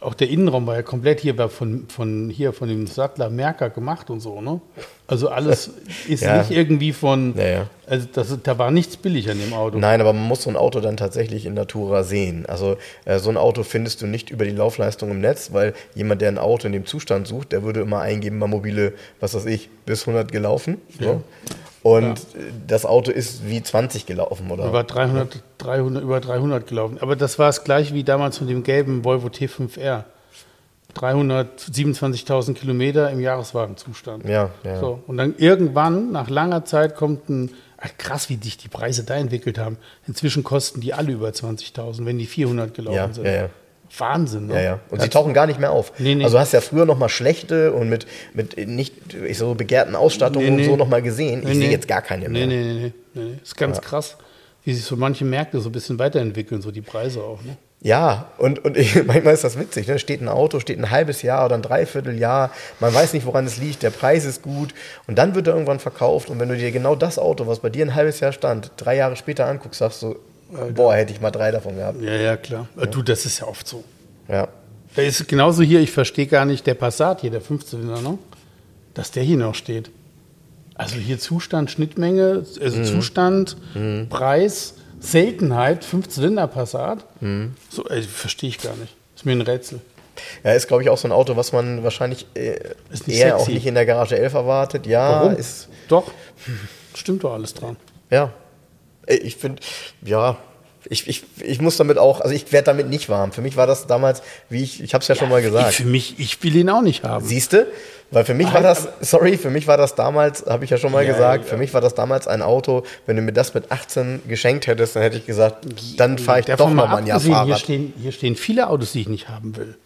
auch der Innenraum war ja komplett hier von, von hier von dem Sattler Merker gemacht und so, ne? Also alles ist Ja. nicht irgendwie von, Ja, ja. also das, da war nichts billig an dem Auto. Nein, aber man muss so ein Auto dann tatsächlich in Natura sehen. Also äh, so ein Auto findest du nicht über die Laufleistung im Netz, weil jemand, der ein Auto in dem Zustand sucht, der würde immer eingeben, mal mobile, was weiß ich, bis 100 gelaufen. So. Und äh, das Auto ist wie 20 gelaufen, oder? Über 300, 300, über 300 gelaufen. Aber das war es gleich wie damals mit dem gelben Volvo T5R. 327.000 Kilometer im Jahreswagenzustand. Ja, ja. So, und dann irgendwann, nach langer Zeit, kommt ein. Ach, krass, wie sich die Preise da entwickelt haben. Inzwischen kosten die alle über 20.000, wenn die 400 gelaufen Ja, sind. ja, ja. Wahnsinn, ne? Ja, ja. Und Das- sie tauchen gar nicht mehr auf. Nee, nee. Also hast ja früher noch mal schlechte und mit, mit nicht ich so begehrten Ausstattungen Nee, und so noch mal gesehen. Ich sehe jetzt gar keine mehr. Nee, nee, nee, nee. Ist ganz krass, wie sich so manche Märkte so ein bisschen weiterentwickeln, so die Preise auch. Ne? Ja, und, und ich, manchmal ist das witzig. Ne? Steht ein Auto, steht ein halbes Jahr oder ein Dreivierteljahr. Man weiß nicht, woran es liegt. Der Preis ist gut. Und dann wird er irgendwann verkauft. Und wenn du dir genau das Auto, was bei dir ein halbes Jahr stand, drei Jahre später anguckst, sagst du, boah, hätte ich mal drei davon gehabt. Ja, ja, klar. Du, das ist ja oft so. Ja. Da ist genauso hier, ich verstehe gar nicht, der Passat hier, der 15er, ne? dass der hier noch steht. Also hier Zustand, Schnittmenge, also Mhm. Zustand, Preis, Seltenheit, 5-Zylinder Passat. Mhm. So, verstehe ich gar nicht. Ist mir ein Rätsel. Ja, ist, glaube ich, auch so ein Auto, was man wahrscheinlich äh, eher auch sexy. nicht in der Garage 11 erwartet. Ja, Warum? ist. Doch, stimmt doch alles dran. Ja. Äh, Ich finde, ja, ich, ich, ich muss damit auch, also ich werde damit nicht warm. Für mich war das damals, wie ich, ich habe es ja, schon mal gesagt. für mich, ich will ihn auch nicht haben. Siehste? Weil für mich war das, sorry, für mich war das damals, habe ich ja schon mal Ja, gesagt, ja. für mich war das damals ein Auto, wenn du mir das mit 18 geschenkt hättest, dann hätte ich gesagt, dann fahre ich doch Davon noch mal ein Jahr abgesehen, hier Fahrrad. stehen, hier stehen viele Autos, die ich nicht haben will.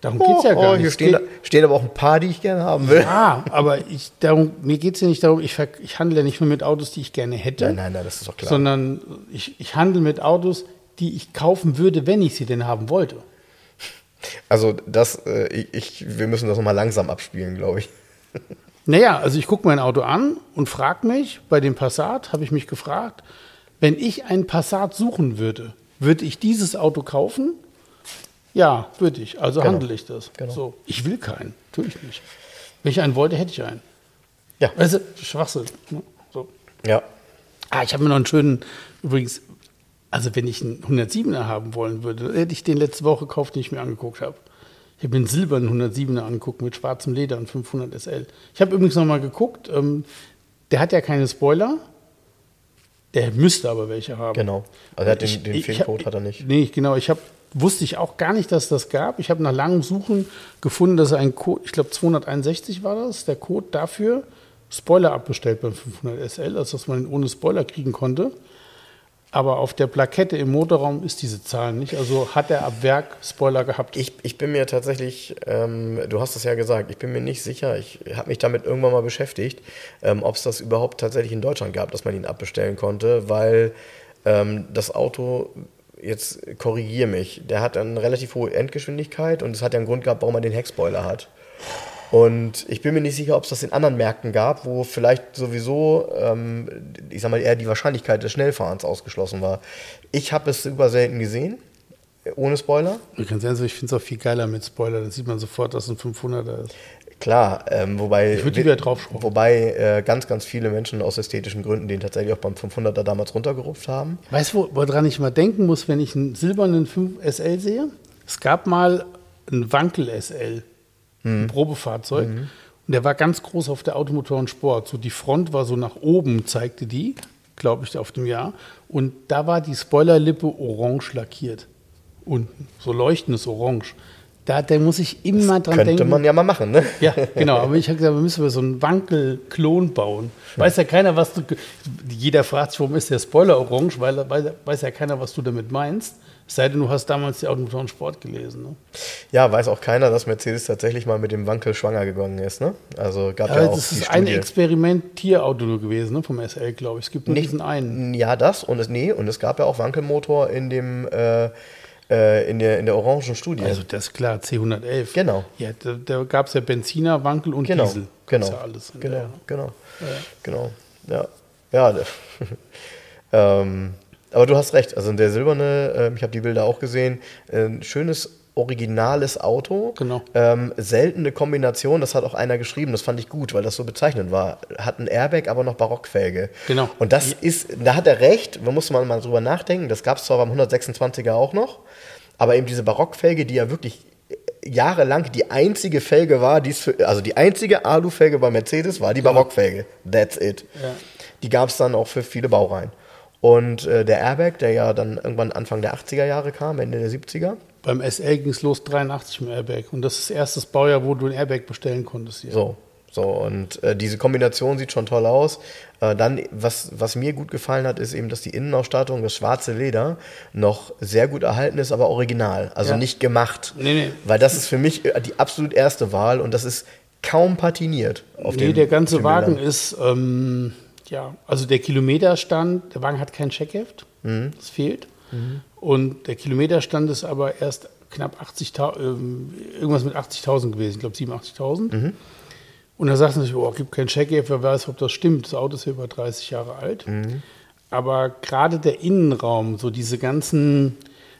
Darum geht es ja gar oh, nicht. stehen, stehen aber auch ein paar, die ich gerne haben will. Ja, aber ich, darum, mir geht es ja nicht darum, ich, ich handle ja nicht nur mit Autos, die ich gerne hätte, Nein, nein, nein, das ist doch klar. sondern ich, ich handle mit Autos, die ich kaufen würde, wenn ich sie denn haben wollte. Also das, äh, ich, wir müssen das nochmal langsam abspielen, glaube ich. Naja, also ich gucke mein Auto an und frage mich, bei dem Passat habe ich mich gefragt, wenn ich einen Passat suchen würde, würde ich dieses Auto kaufen? Ja, würde ich. Also Genau. handle ich das. Genau. So, ich will keinen, tue ich nicht. Wenn ich einen wollte, hätte ich einen. Ja. Weißt du, Schwachsinn. ne? So. Ja. Ah, ich habe mir noch einen schönen, übrigens, also wenn ich einen 107er haben wollen würde, hätte ich den letzte Woche gekauft, den ich mir angeguckt habe. Ich habe mir einen silbernen 107er angeguckt mit schwarzem Leder und 500 SL. Ich habe übrigens noch mal geguckt, ähm, der hat ja keine Spoiler, der müsste aber welche haben. Genau. Also er hat den, den Fehlcode hat er nicht. Nee, genau. Ich habe wusste ich auch gar nicht, dass das gab. Ich habe nach langem Suchen gefunden, dass ein Code, ich glaube 261 war das, der Code dafür, Spoiler abbestellt beim 500 SL, also dass man ihn ohne Spoiler kriegen konnte. Aber auf der Plakette im Motorraum ist diese Zahl nicht. Also hat er ab Werk Spoiler gehabt. Ich, ich bin mir tatsächlich, ähm, du hast es ja gesagt, ich bin mir nicht sicher, ich habe mich damit irgendwann mal beschäftigt, ähm, ob es das überhaupt tatsächlich in Deutschland gab, dass man ihn abbestellen konnte, weil ähm, das Auto, jetzt korrigiere mich, der hat eine relativ hohe Endgeschwindigkeit und es hat ja einen Grund gehabt, warum er den Heckspoiler hat. Und ich bin mir nicht sicher, ob es das in anderen Märkten gab, wo vielleicht sowieso, ähm, ich sag mal, eher die Wahrscheinlichkeit des Schnellfahrens ausgeschlossen war. Ich habe es super selten gesehen, ohne Spoiler. Ich kann sagen, ich finde es auch viel geiler mit Spoiler. Dann sieht man sofort, dass es ein 500er ist. Klar, ähm, wobei, Ich würd lieber draufschrauben. wobei äh, ganz, ganz viele Menschen aus ästhetischen Gründen den tatsächlich auch beim 500er damals runtergerupft haben. Weißt du, wo- woran ich mal denken muss, wenn ich einen silbernen 5 SL sehe? Es gab mal einen Wankel SL, ein Probefahrzeug. Und der war ganz groß auf der Automotoren Sport. So die Front war so nach oben, zeigte die, glaube ich, auf dem Jahr. Und da war die Spoilerlippe orange lackiert. Unten, so leuchtendes Orange. Da, da muss ich immer dran Könnte denken. man ja mal machen, ne? Ja, genau. Aber ich habe gesagt, wir müssen so einen Wankel-Klon bauen. Weiß ja keiner, was du. Jeder fragt sich, warum ist der Spoiler orange, weil weiß, weiß ja keiner, was du damit meinst. Es sei denn, du hast damals die Automotoren Sport gelesen. Ne? Ja, weiß auch keiner, dass Mercedes tatsächlich mal mit dem Wankel schwanger gegangen ist, ne? Also gab ja, Aber auch das die ist ein. Experimentierauto nur gewesen, ne? vom SL, glaube ich. Es gibt nur Nicht- diesen einen. Ja, das und es, nee, und es gab ja auch Wankelmotor in dem äh, in der in der orangen Studie. Also das ist klar, C111. Genau. Ja, da, da gab es ja Benziner, Wankel und genau, Diesel. genau, ja alles. in genau, der- genau, genau, ja, ja. ähm, aber du hast recht. Also der silberne, ähm, ich habe die Bilder auch gesehen, ein schönes originales Auto. Genau. Ähm, seltene Kombination, das hat auch einer geschrieben, das fand ich gut, weil das so bezeichnend war. Hat ein Airbag, aber noch Barockfelge. Genau. Und das ist, da hat er recht, da muss man mal drüber nachdenken, das gab es zwar beim 126er auch noch, aber eben diese Barockfelge, die ja wirklich jahrelang die einzige Felge war, die für, also die einzige Alufelge bei Mercedes war die Barockfelge. That's it. Ja. Die gab es dann auch für viele Baureihen. Und äh, der Airbag, der ja dann irgendwann Anfang der 80er Jahre kam, Ende der 70er, Beim SL ging es los 83 mit dem Airbag. Und das ist das erste Baujahr, wo du ein Airbag bestellen konntest hier. So, so und äh, diese Kombination sieht schon toll aus. Äh, dann, was, was mir gut gefallen hat, ist eben, dass die Innenausstattung, das schwarze Leder, noch sehr gut erhalten ist, aber original. Also Ja. nicht gemacht. Nee, nee. Weil das ist für mich äh, die absolut erste Wahl und das ist kaum patiniert. Auf nee, den- der ganze Wagen Bildern. ist, ähm, ja, also der Kilometerstand, der Wagen hat kein Checkheft, Mhm. das fehlt. Und der Kilometerstand ist aber erst knapp 80.000, ähm, irgendwas mit 80.000 gewesen, ich glaube 87.000. Mhm. Und da sagst du natürlich, oh, gibt kein Checkheft, wer weiß, ob das stimmt. Das Auto ist ja über 30 Jahre alt. Mhm. Aber gerade der Innenraum, so diese ganzen,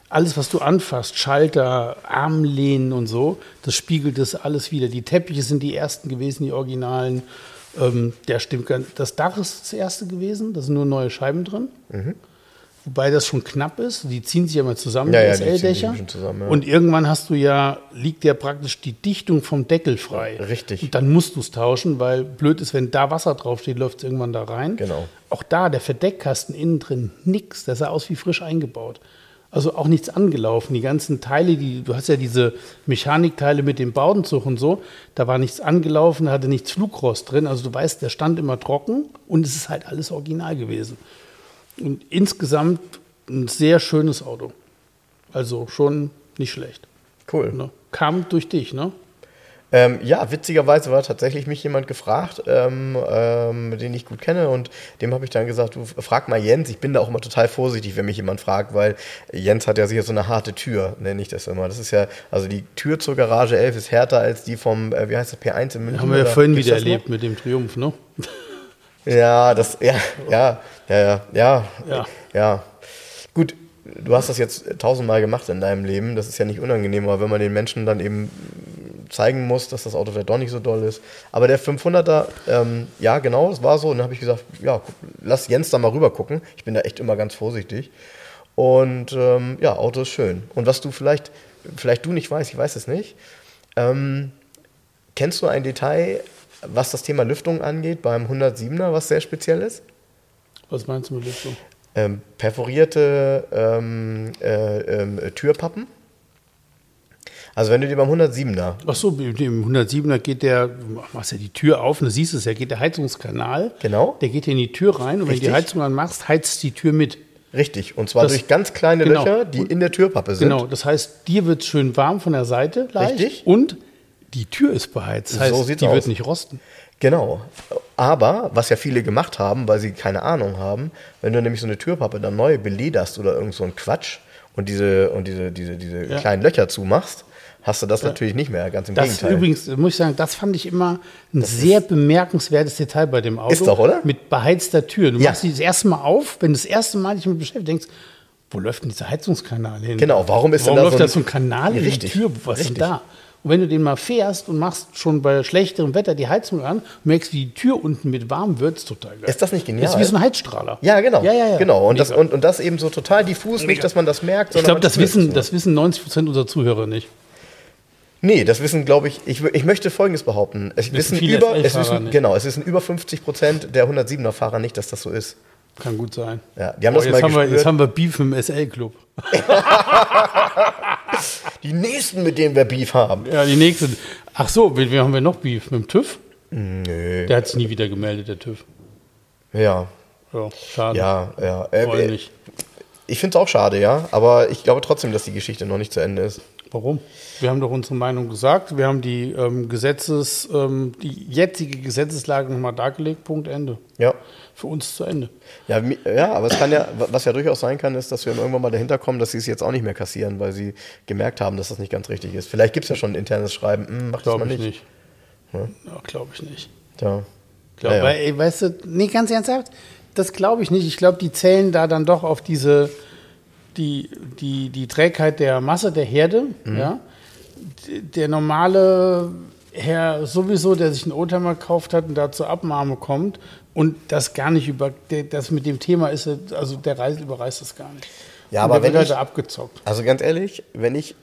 alles, was du anfasst, Schalter, Armlehnen und so, das spiegelt das alles wieder. Die Teppiche sind die ersten gewesen, die Originalen. Ähm, der stimmt ganz. Das Dach ist das erste gewesen, da sind nur neue Scheiben drin. Wobei das schon knapp ist. Die ziehen sich ja mal zusammen, Ja, die ja, SL-Dächer. ja. Und irgendwann hast du ja, liegt ja praktisch die Dichtung vom Deckel frei. Richtig. Und dann musst du es tauschen, weil blöd ist, wenn da Wasser draufsteht, läuft es irgendwann da rein. Genau. Auch da, der Verdeckkasten innen drin, nix. Der sah aus wie frisch eingebaut. Also auch nichts angelaufen. Die ganzen Teile, die, du hast ja diese Mechanikteile mit dem Baudenzug und so, da war nichts angelaufen, da hatte nichts Flugrost drin. Also du weißt, der stand immer trocken und es ist halt alles original gewesen. Und insgesamt ein sehr schönes Auto. Also schon nicht schlecht. Cool. Ne? Kam durch dich, ne? Ähm, ja, witzigerweise war tatsächlich mich jemand gefragt, ähm, ähm, den ich gut kenne und dem habe ich dann gesagt, du frag mal Jens. Ich bin da auch immer total vorsichtig, wenn mich jemand fragt, weil Jens hat ja sicher so eine harte Tür, nenne ich das immer. Das ist ja, also die Tür zur Garage 11 ist härter als die vom, äh, wie heißt das, P1 in München. Haben wir ja vorhin wieder noch? erlebt mit dem Triumph, ne? Ja, das, ja, ja, ja, ja, ja, Ja. Gut, du hast das jetzt tausendmal gemacht in deinem Leben. Das ist ja nicht unangenehm, aber wenn man den Menschen dann eben zeigen muss, dass das Auto vielleicht doch nicht so doll ist. Aber der 500er, ähm, ja, genau, das war so. Und dann habe ich gesagt, ja, lass Jens da mal rüber gucken. Ich bin da echt immer ganz vorsichtig. Und ähm, ja, Auto ist schön. Und was du vielleicht, vielleicht du nicht weißt, ich weiß es nicht, ähm, kennst du ein Detail, was das Thema Lüftung angeht, beim 107er, was sehr speziell ist? Was meinst du mit Lüftung? Ähm, perforierte ähm, äh, ähm, Türpappen. Also wenn du dir beim 107er, Ach so, mit dem 107er geht der, du machst ja die Tür auf und du siehst es ja, geht der Heizungskanal. Genau. Der geht in die Tür rein und wenn du die. Heizung anmachst, heizt die Tür mit. richtig, und zwar Das- durch ganz kleine genau. Löcher, die in der Türpappe sind. Genau, das heißt, dir wird schön warm von der Seite leicht Richtig. und die Tür ist beheizt. Das heißt, So sieht's die aus. wird nicht rosten. Genau. Aber, was ja viele gemacht haben, weil sie keine Ahnung haben, wenn du nämlich so eine Türpappe dann neu belederst oder irgend so ein Quatsch und diese, und diese, diese, diese Ja. kleinen Löcher zumachst, hast du das natürlich nicht mehr, ganz im Das Gegenteil. übrigens, muss ich sagen, das fand ich immer ein sehr bemerkenswertes Detail bei dem Auto. Ist doch, oder? Mit beheizter Tür. Du Ja. machst die das erste Mal auf, wenn du das erste Mal dich damit beschäftigst, denkst, wo läuft denn dieser Heizungskanal hin? Genau, warum ist denn warum da läuft so da ein- so ein Kanal in Richtig, die Tür? Was ist richtig. denn da? Und wenn du den mal fährst und machst schon bei schlechterem Wetter die Heizung an, merkst, wie die Tür unten mit warm wird, ist total geil. Ist das nicht genial? Das ist wie so ein Heizstrahler. ja, genau. Ja, ja, ja. Genau. Und das, Mega. und, und das eben so total diffus, nicht, dass man das merkt. ich sondern glaube, das es wissen, das wissen 90 Prozent unserer Zuhörer nicht. Nee, das wissen, glaube ich, ich, ich möchte Folgendes behaupten. Es wissen, viele über, es wissen, nicht. genau, es wissen über 50 Prozent der 107er-Fahrer nicht, dass das so ist. Kann gut sein. Ja, die haben Boah, das jetzt, mal haben wir, jetzt haben wir Beef im SL-Club. die nächsten, mit denen wir Beef haben. Ja, die nächste. Ach so, mit wem haben wir noch Beef? Mit dem TÜV? Nö. Der hat sich nie wieder gemeldet, der TÜV. Ja, Ja, schade. ja, ja. Äh, äh, ich finde es auch schade, ja. Aber ich glaube trotzdem, dass die Geschichte noch nicht zu Ende ist. Warum? Wir haben doch unsere Meinung gesagt. Wir haben die ähm, Gesetzes, ähm, die jetzige Gesetzeslage nochmal dargelegt. Punkt Ende. Ja. Für uns zu Ende. Ja, ja, aber es kann ja, was ja durchaus sein kann, ist, dass wir irgendwann mal dahinter kommen, dass sie es jetzt auch nicht mehr kassieren, weil sie gemerkt haben, dass das nicht ganz richtig ist. Vielleicht gibt es ja schon ein internes Schreiben, hm, mach das Glaube mal ich nicht. nicht. Ja, glaube ich nicht. Ja. Glaub, Ja, ja. Weil, weißt du, nee, ganz ernsthaft, das glaube ich nicht. Ich glaube, die zählen da dann doch auf diese, die, die, die Trägheit der Masse, der Herde, Mhm. ja. Der normale Herr sowieso, der sich einen Oldtimer gekauft hat und da zur Abnahme kommt und das gar nicht über, das mit dem Thema ist, also der Reis überreißt das gar nicht. Ja, und aber wird wenn halt ich- abgezockt. Also ganz ehrlich, wenn ich,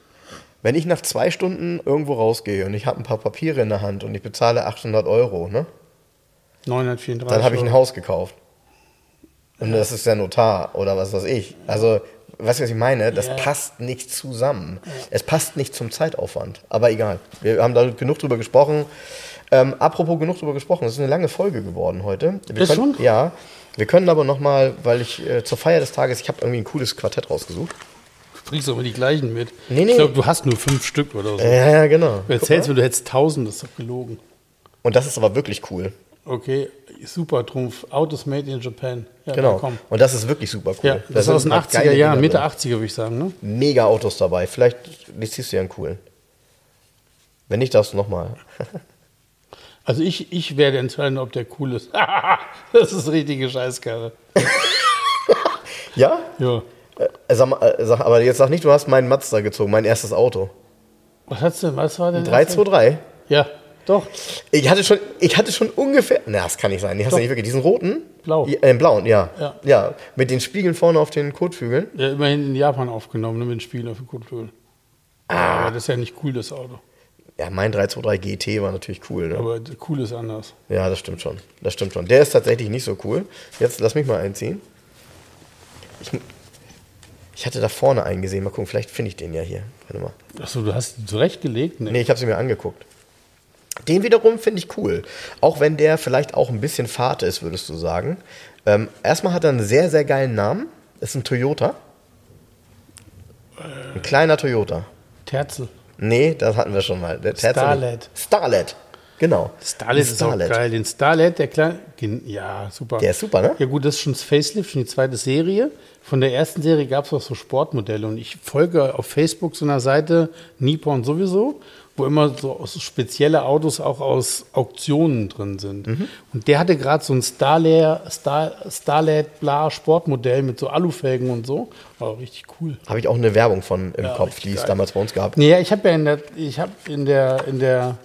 wenn ich nach zwei Stunden irgendwo rausgehe und ich habe ein paar Papiere in der Hand und ich bezahle 800 Euro, ne, 934 dann habe ich ein. Haus gekauft. Und das ist der Notar oder was weiß ich. Also, weißt du, was ich meine? Das Ja. passt nicht zusammen. Es passt nicht zum Zeitaufwand. Aber egal. Wir haben da genug drüber gesprochen. Ähm, apropos genug drüber gesprochen, es ist eine lange Folge geworden heute. Wir Ist können, schon? Ja. Wir können aber noch mal, weil ich äh, zur Feier des Tages, ich habe irgendwie ein cooles Quartett rausgesucht. Du bringst doch immer die gleichen mit. Nee, nee. Ich glaube, du hast nur fünf Stück oder so. Ja, ja, genau. Du erzählst mir, du hättest tausend, das ist doch gelogen. Und das ist aber wirklich cool. Okay, super Trumpf. Autos made in Japan. Ja, Genau. na komm. Und das ist wirklich super cool. Ja, Da das ist aus den ein paar 80er geile Jahren, Mitte drin. 80er würde ich sagen, ne? Mega Autos dabei. Vielleicht ziehst du ja einen coolen. Wenn nicht, darfst du nochmal. Also ich, ich werde entscheiden, ob der cool ist. das ist richtige Scheißkarre. Ja? Ja. Äh, sag äh, sag, aber jetzt sag nicht, du hast meinen Mazda gezogen, mein erstes Auto. Was hat's denn? Was war denn? 323. Ja, doch. Ich hatte schon, ich hatte schon ungefähr. Na, das kann nicht sein. Die hast du nicht wirklich. Diesen roten? Blau. Äh, blauen, ja. Ja. ja. Mit den Spiegeln vorne auf den Kotflügeln. Ja, immerhin in Japan aufgenommen, ne, mit dem Spiel auf dem Kotflügel. Ah. Aber das ist ja nicht cool, das Auto. Ja, mein 323 GT war natürlich cool. Ne? Aber cool ist anders. Ja, das stimmt schon. Das stimmt schon. Der ist tatsächlich nicht so cool. Jetzt lass mich mal einziehen. Ich, ich hatte da vorne einen gesehen. Mal gucken, vielleicht finde ich den ja hier. Warte mal. Achso, du hast ihn zurechtgelegt? Nee, ich habe sie mir angeguckt. Den wiederum finde ich cool. Auch wenn der vielleicht auch ein bisschen Fahrt ist, würdest du sagen. Ähm, erstmal hat er einen sehr, sehr geilen Namen. Ist ein Toyota. Ein kleiner Toyota. Terzel. Nee, das hatten wir schon mal. Der Starlet. Starlet. Genau. Starlet ist auch geil. Den Starlet, der kleine. Ja, super. Der ist super, ne? Ja gut, das ist schon das Facelift, schon die zweite Serie. Von der ersten Serie gab es auch so Sportmodelle und ich folge auf Facebook so einer Seite, Nippon sowieso, wo immer so, spezielle Autos auch aus Auktionen drin sind. Mhm. Und der hatte gerade so ein Starlet, Star, Starlet Bla Sportmodell mit so Alufelgen und so. War richtig cool. Habe ich auch eine Werbung von im Ja, Kopf, die es damals bei uns gab. Nee, ich habe ja in der, ich habe in der, in der,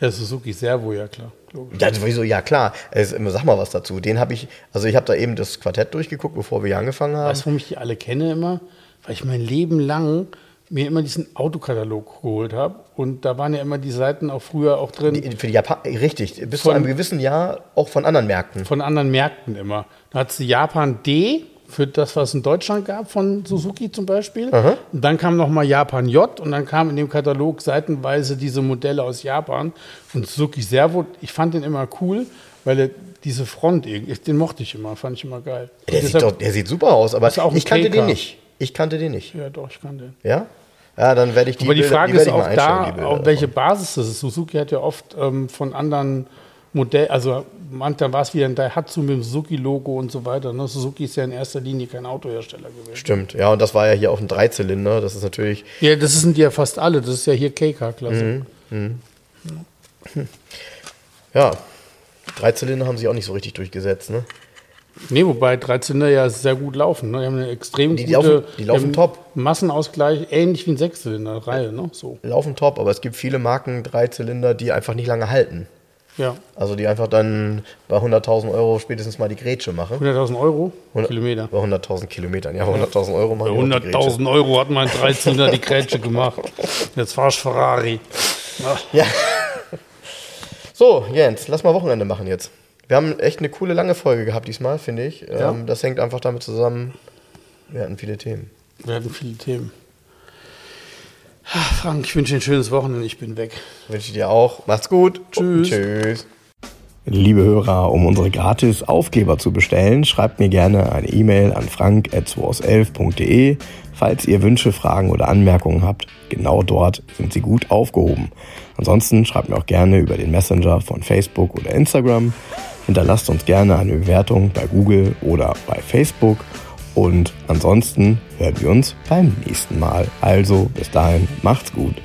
ja, Suzuki Servo, ja klar. Ja, sowieso, ja klar. Sag mal was dazu. Den habe ich, also ich habe da eben das Quartett durchgeguckt, bevor wir hier angefangen haben. Weißt du, warum ich die alle kenne immer? Weil ich mein Leben lang mir immer diesen Autokatalog geholt habe. Und da waren ja immer die Seiten auch früher auch drin Die, für die Japan richtig, bis zu Von- einem gewissen Jahr auch von anderen Märkten. von anderen Märkten immer. Da hat sie Japan D für das, was es in Deutschland gab, von Suzuki zum Beispiel. Und dann kam nochmal Japan J und dann kam in dem Katalog seitenweise diese Modelle aus Japan. Und Suzuki Servo, ich fand den immer cool, weil er diese Front, den mochte ich immer, fand ich immer geil. Der sieht, doch, der sieht super aus, aber ich kannte den nicht. Ich kannte den nicht. ja, doch, ich kann den. Ja? Ja, dann werde ich die Aber die Bilder- Frage werde ist auch da, die auf welche davon. Basis das ist. Suzuki hat ja oft ähm, von anderen Modellen, also manchmal war es wieder ein Daihatsu mit dem Suzuki-Logo und so weiter. Ne? Suzuki ist ja in erster Linie kein Autohersteller gewesen. Stimmt, ja, und das war ja hier auf dem Dreizylinder. Das ist natürlich, Ja, das sind ja fast alle. Das ist ja hier KK-Klasse. Mhm. ja, Dreizylinder haben sich auch nicht so richtig durchgesetzt, ne? Nee, wobei Dreizylinder ja sehr gut laufen. Ne? Die haben eine extrem Die gute laufen- die laufen haben top. Massenausgleich, ähnlich wie ein Sechszylinder-Reihe. Ne? So. Laufen top, aber es gibt viele Marken Dreizylinder, die einfach nicht lange halten. Ja. Also die einfach dann bei 100.000 Euro spätestens mal die Grätsche machen. 100.000 Euro, 100 Kilometer. Bei 100.000 Kilometern, ja, 100.000 Euro machen Bei die auch die Grätsche. 100.000 Euro hat mein Dreizylinder die Grätsche gemacht. Jetzt fahr ich Ferrari. Ach, Ja. So, Jens, lass mal Wochenende machen jetzt. Wir haben echt eine coole lange Folge gehabt diesmal, finde ich. Ja. Ähm, das hängt einfach damit zusammen, wir hatten viele Themen. Wir hatten viele Themen. Frank, ich wünsche dir ein schönes Wochenende. Ich bin weg. Wünsche ich dir auch. Macht's gut. Tschüss. Tschüss. Liebe Hörer, um unsere gratis Aufkleber zu bestellen, schreibt mir gerne eine E-Mail an frank.2aus11.de. Falls ihr Wünsche, Fragen oder Anmerkungen habt, genau dort sind sie gut aufgehoben. Ansonsten schreibt mir auch gerne über den Messenger von Facebook oder Instagram. Hinterlasst uns gerne eine Bewertung bei Google oder bei Facebook. Und ansonsten hören wir uns beim nächsten Mal. Also bis dahin, macht's gut.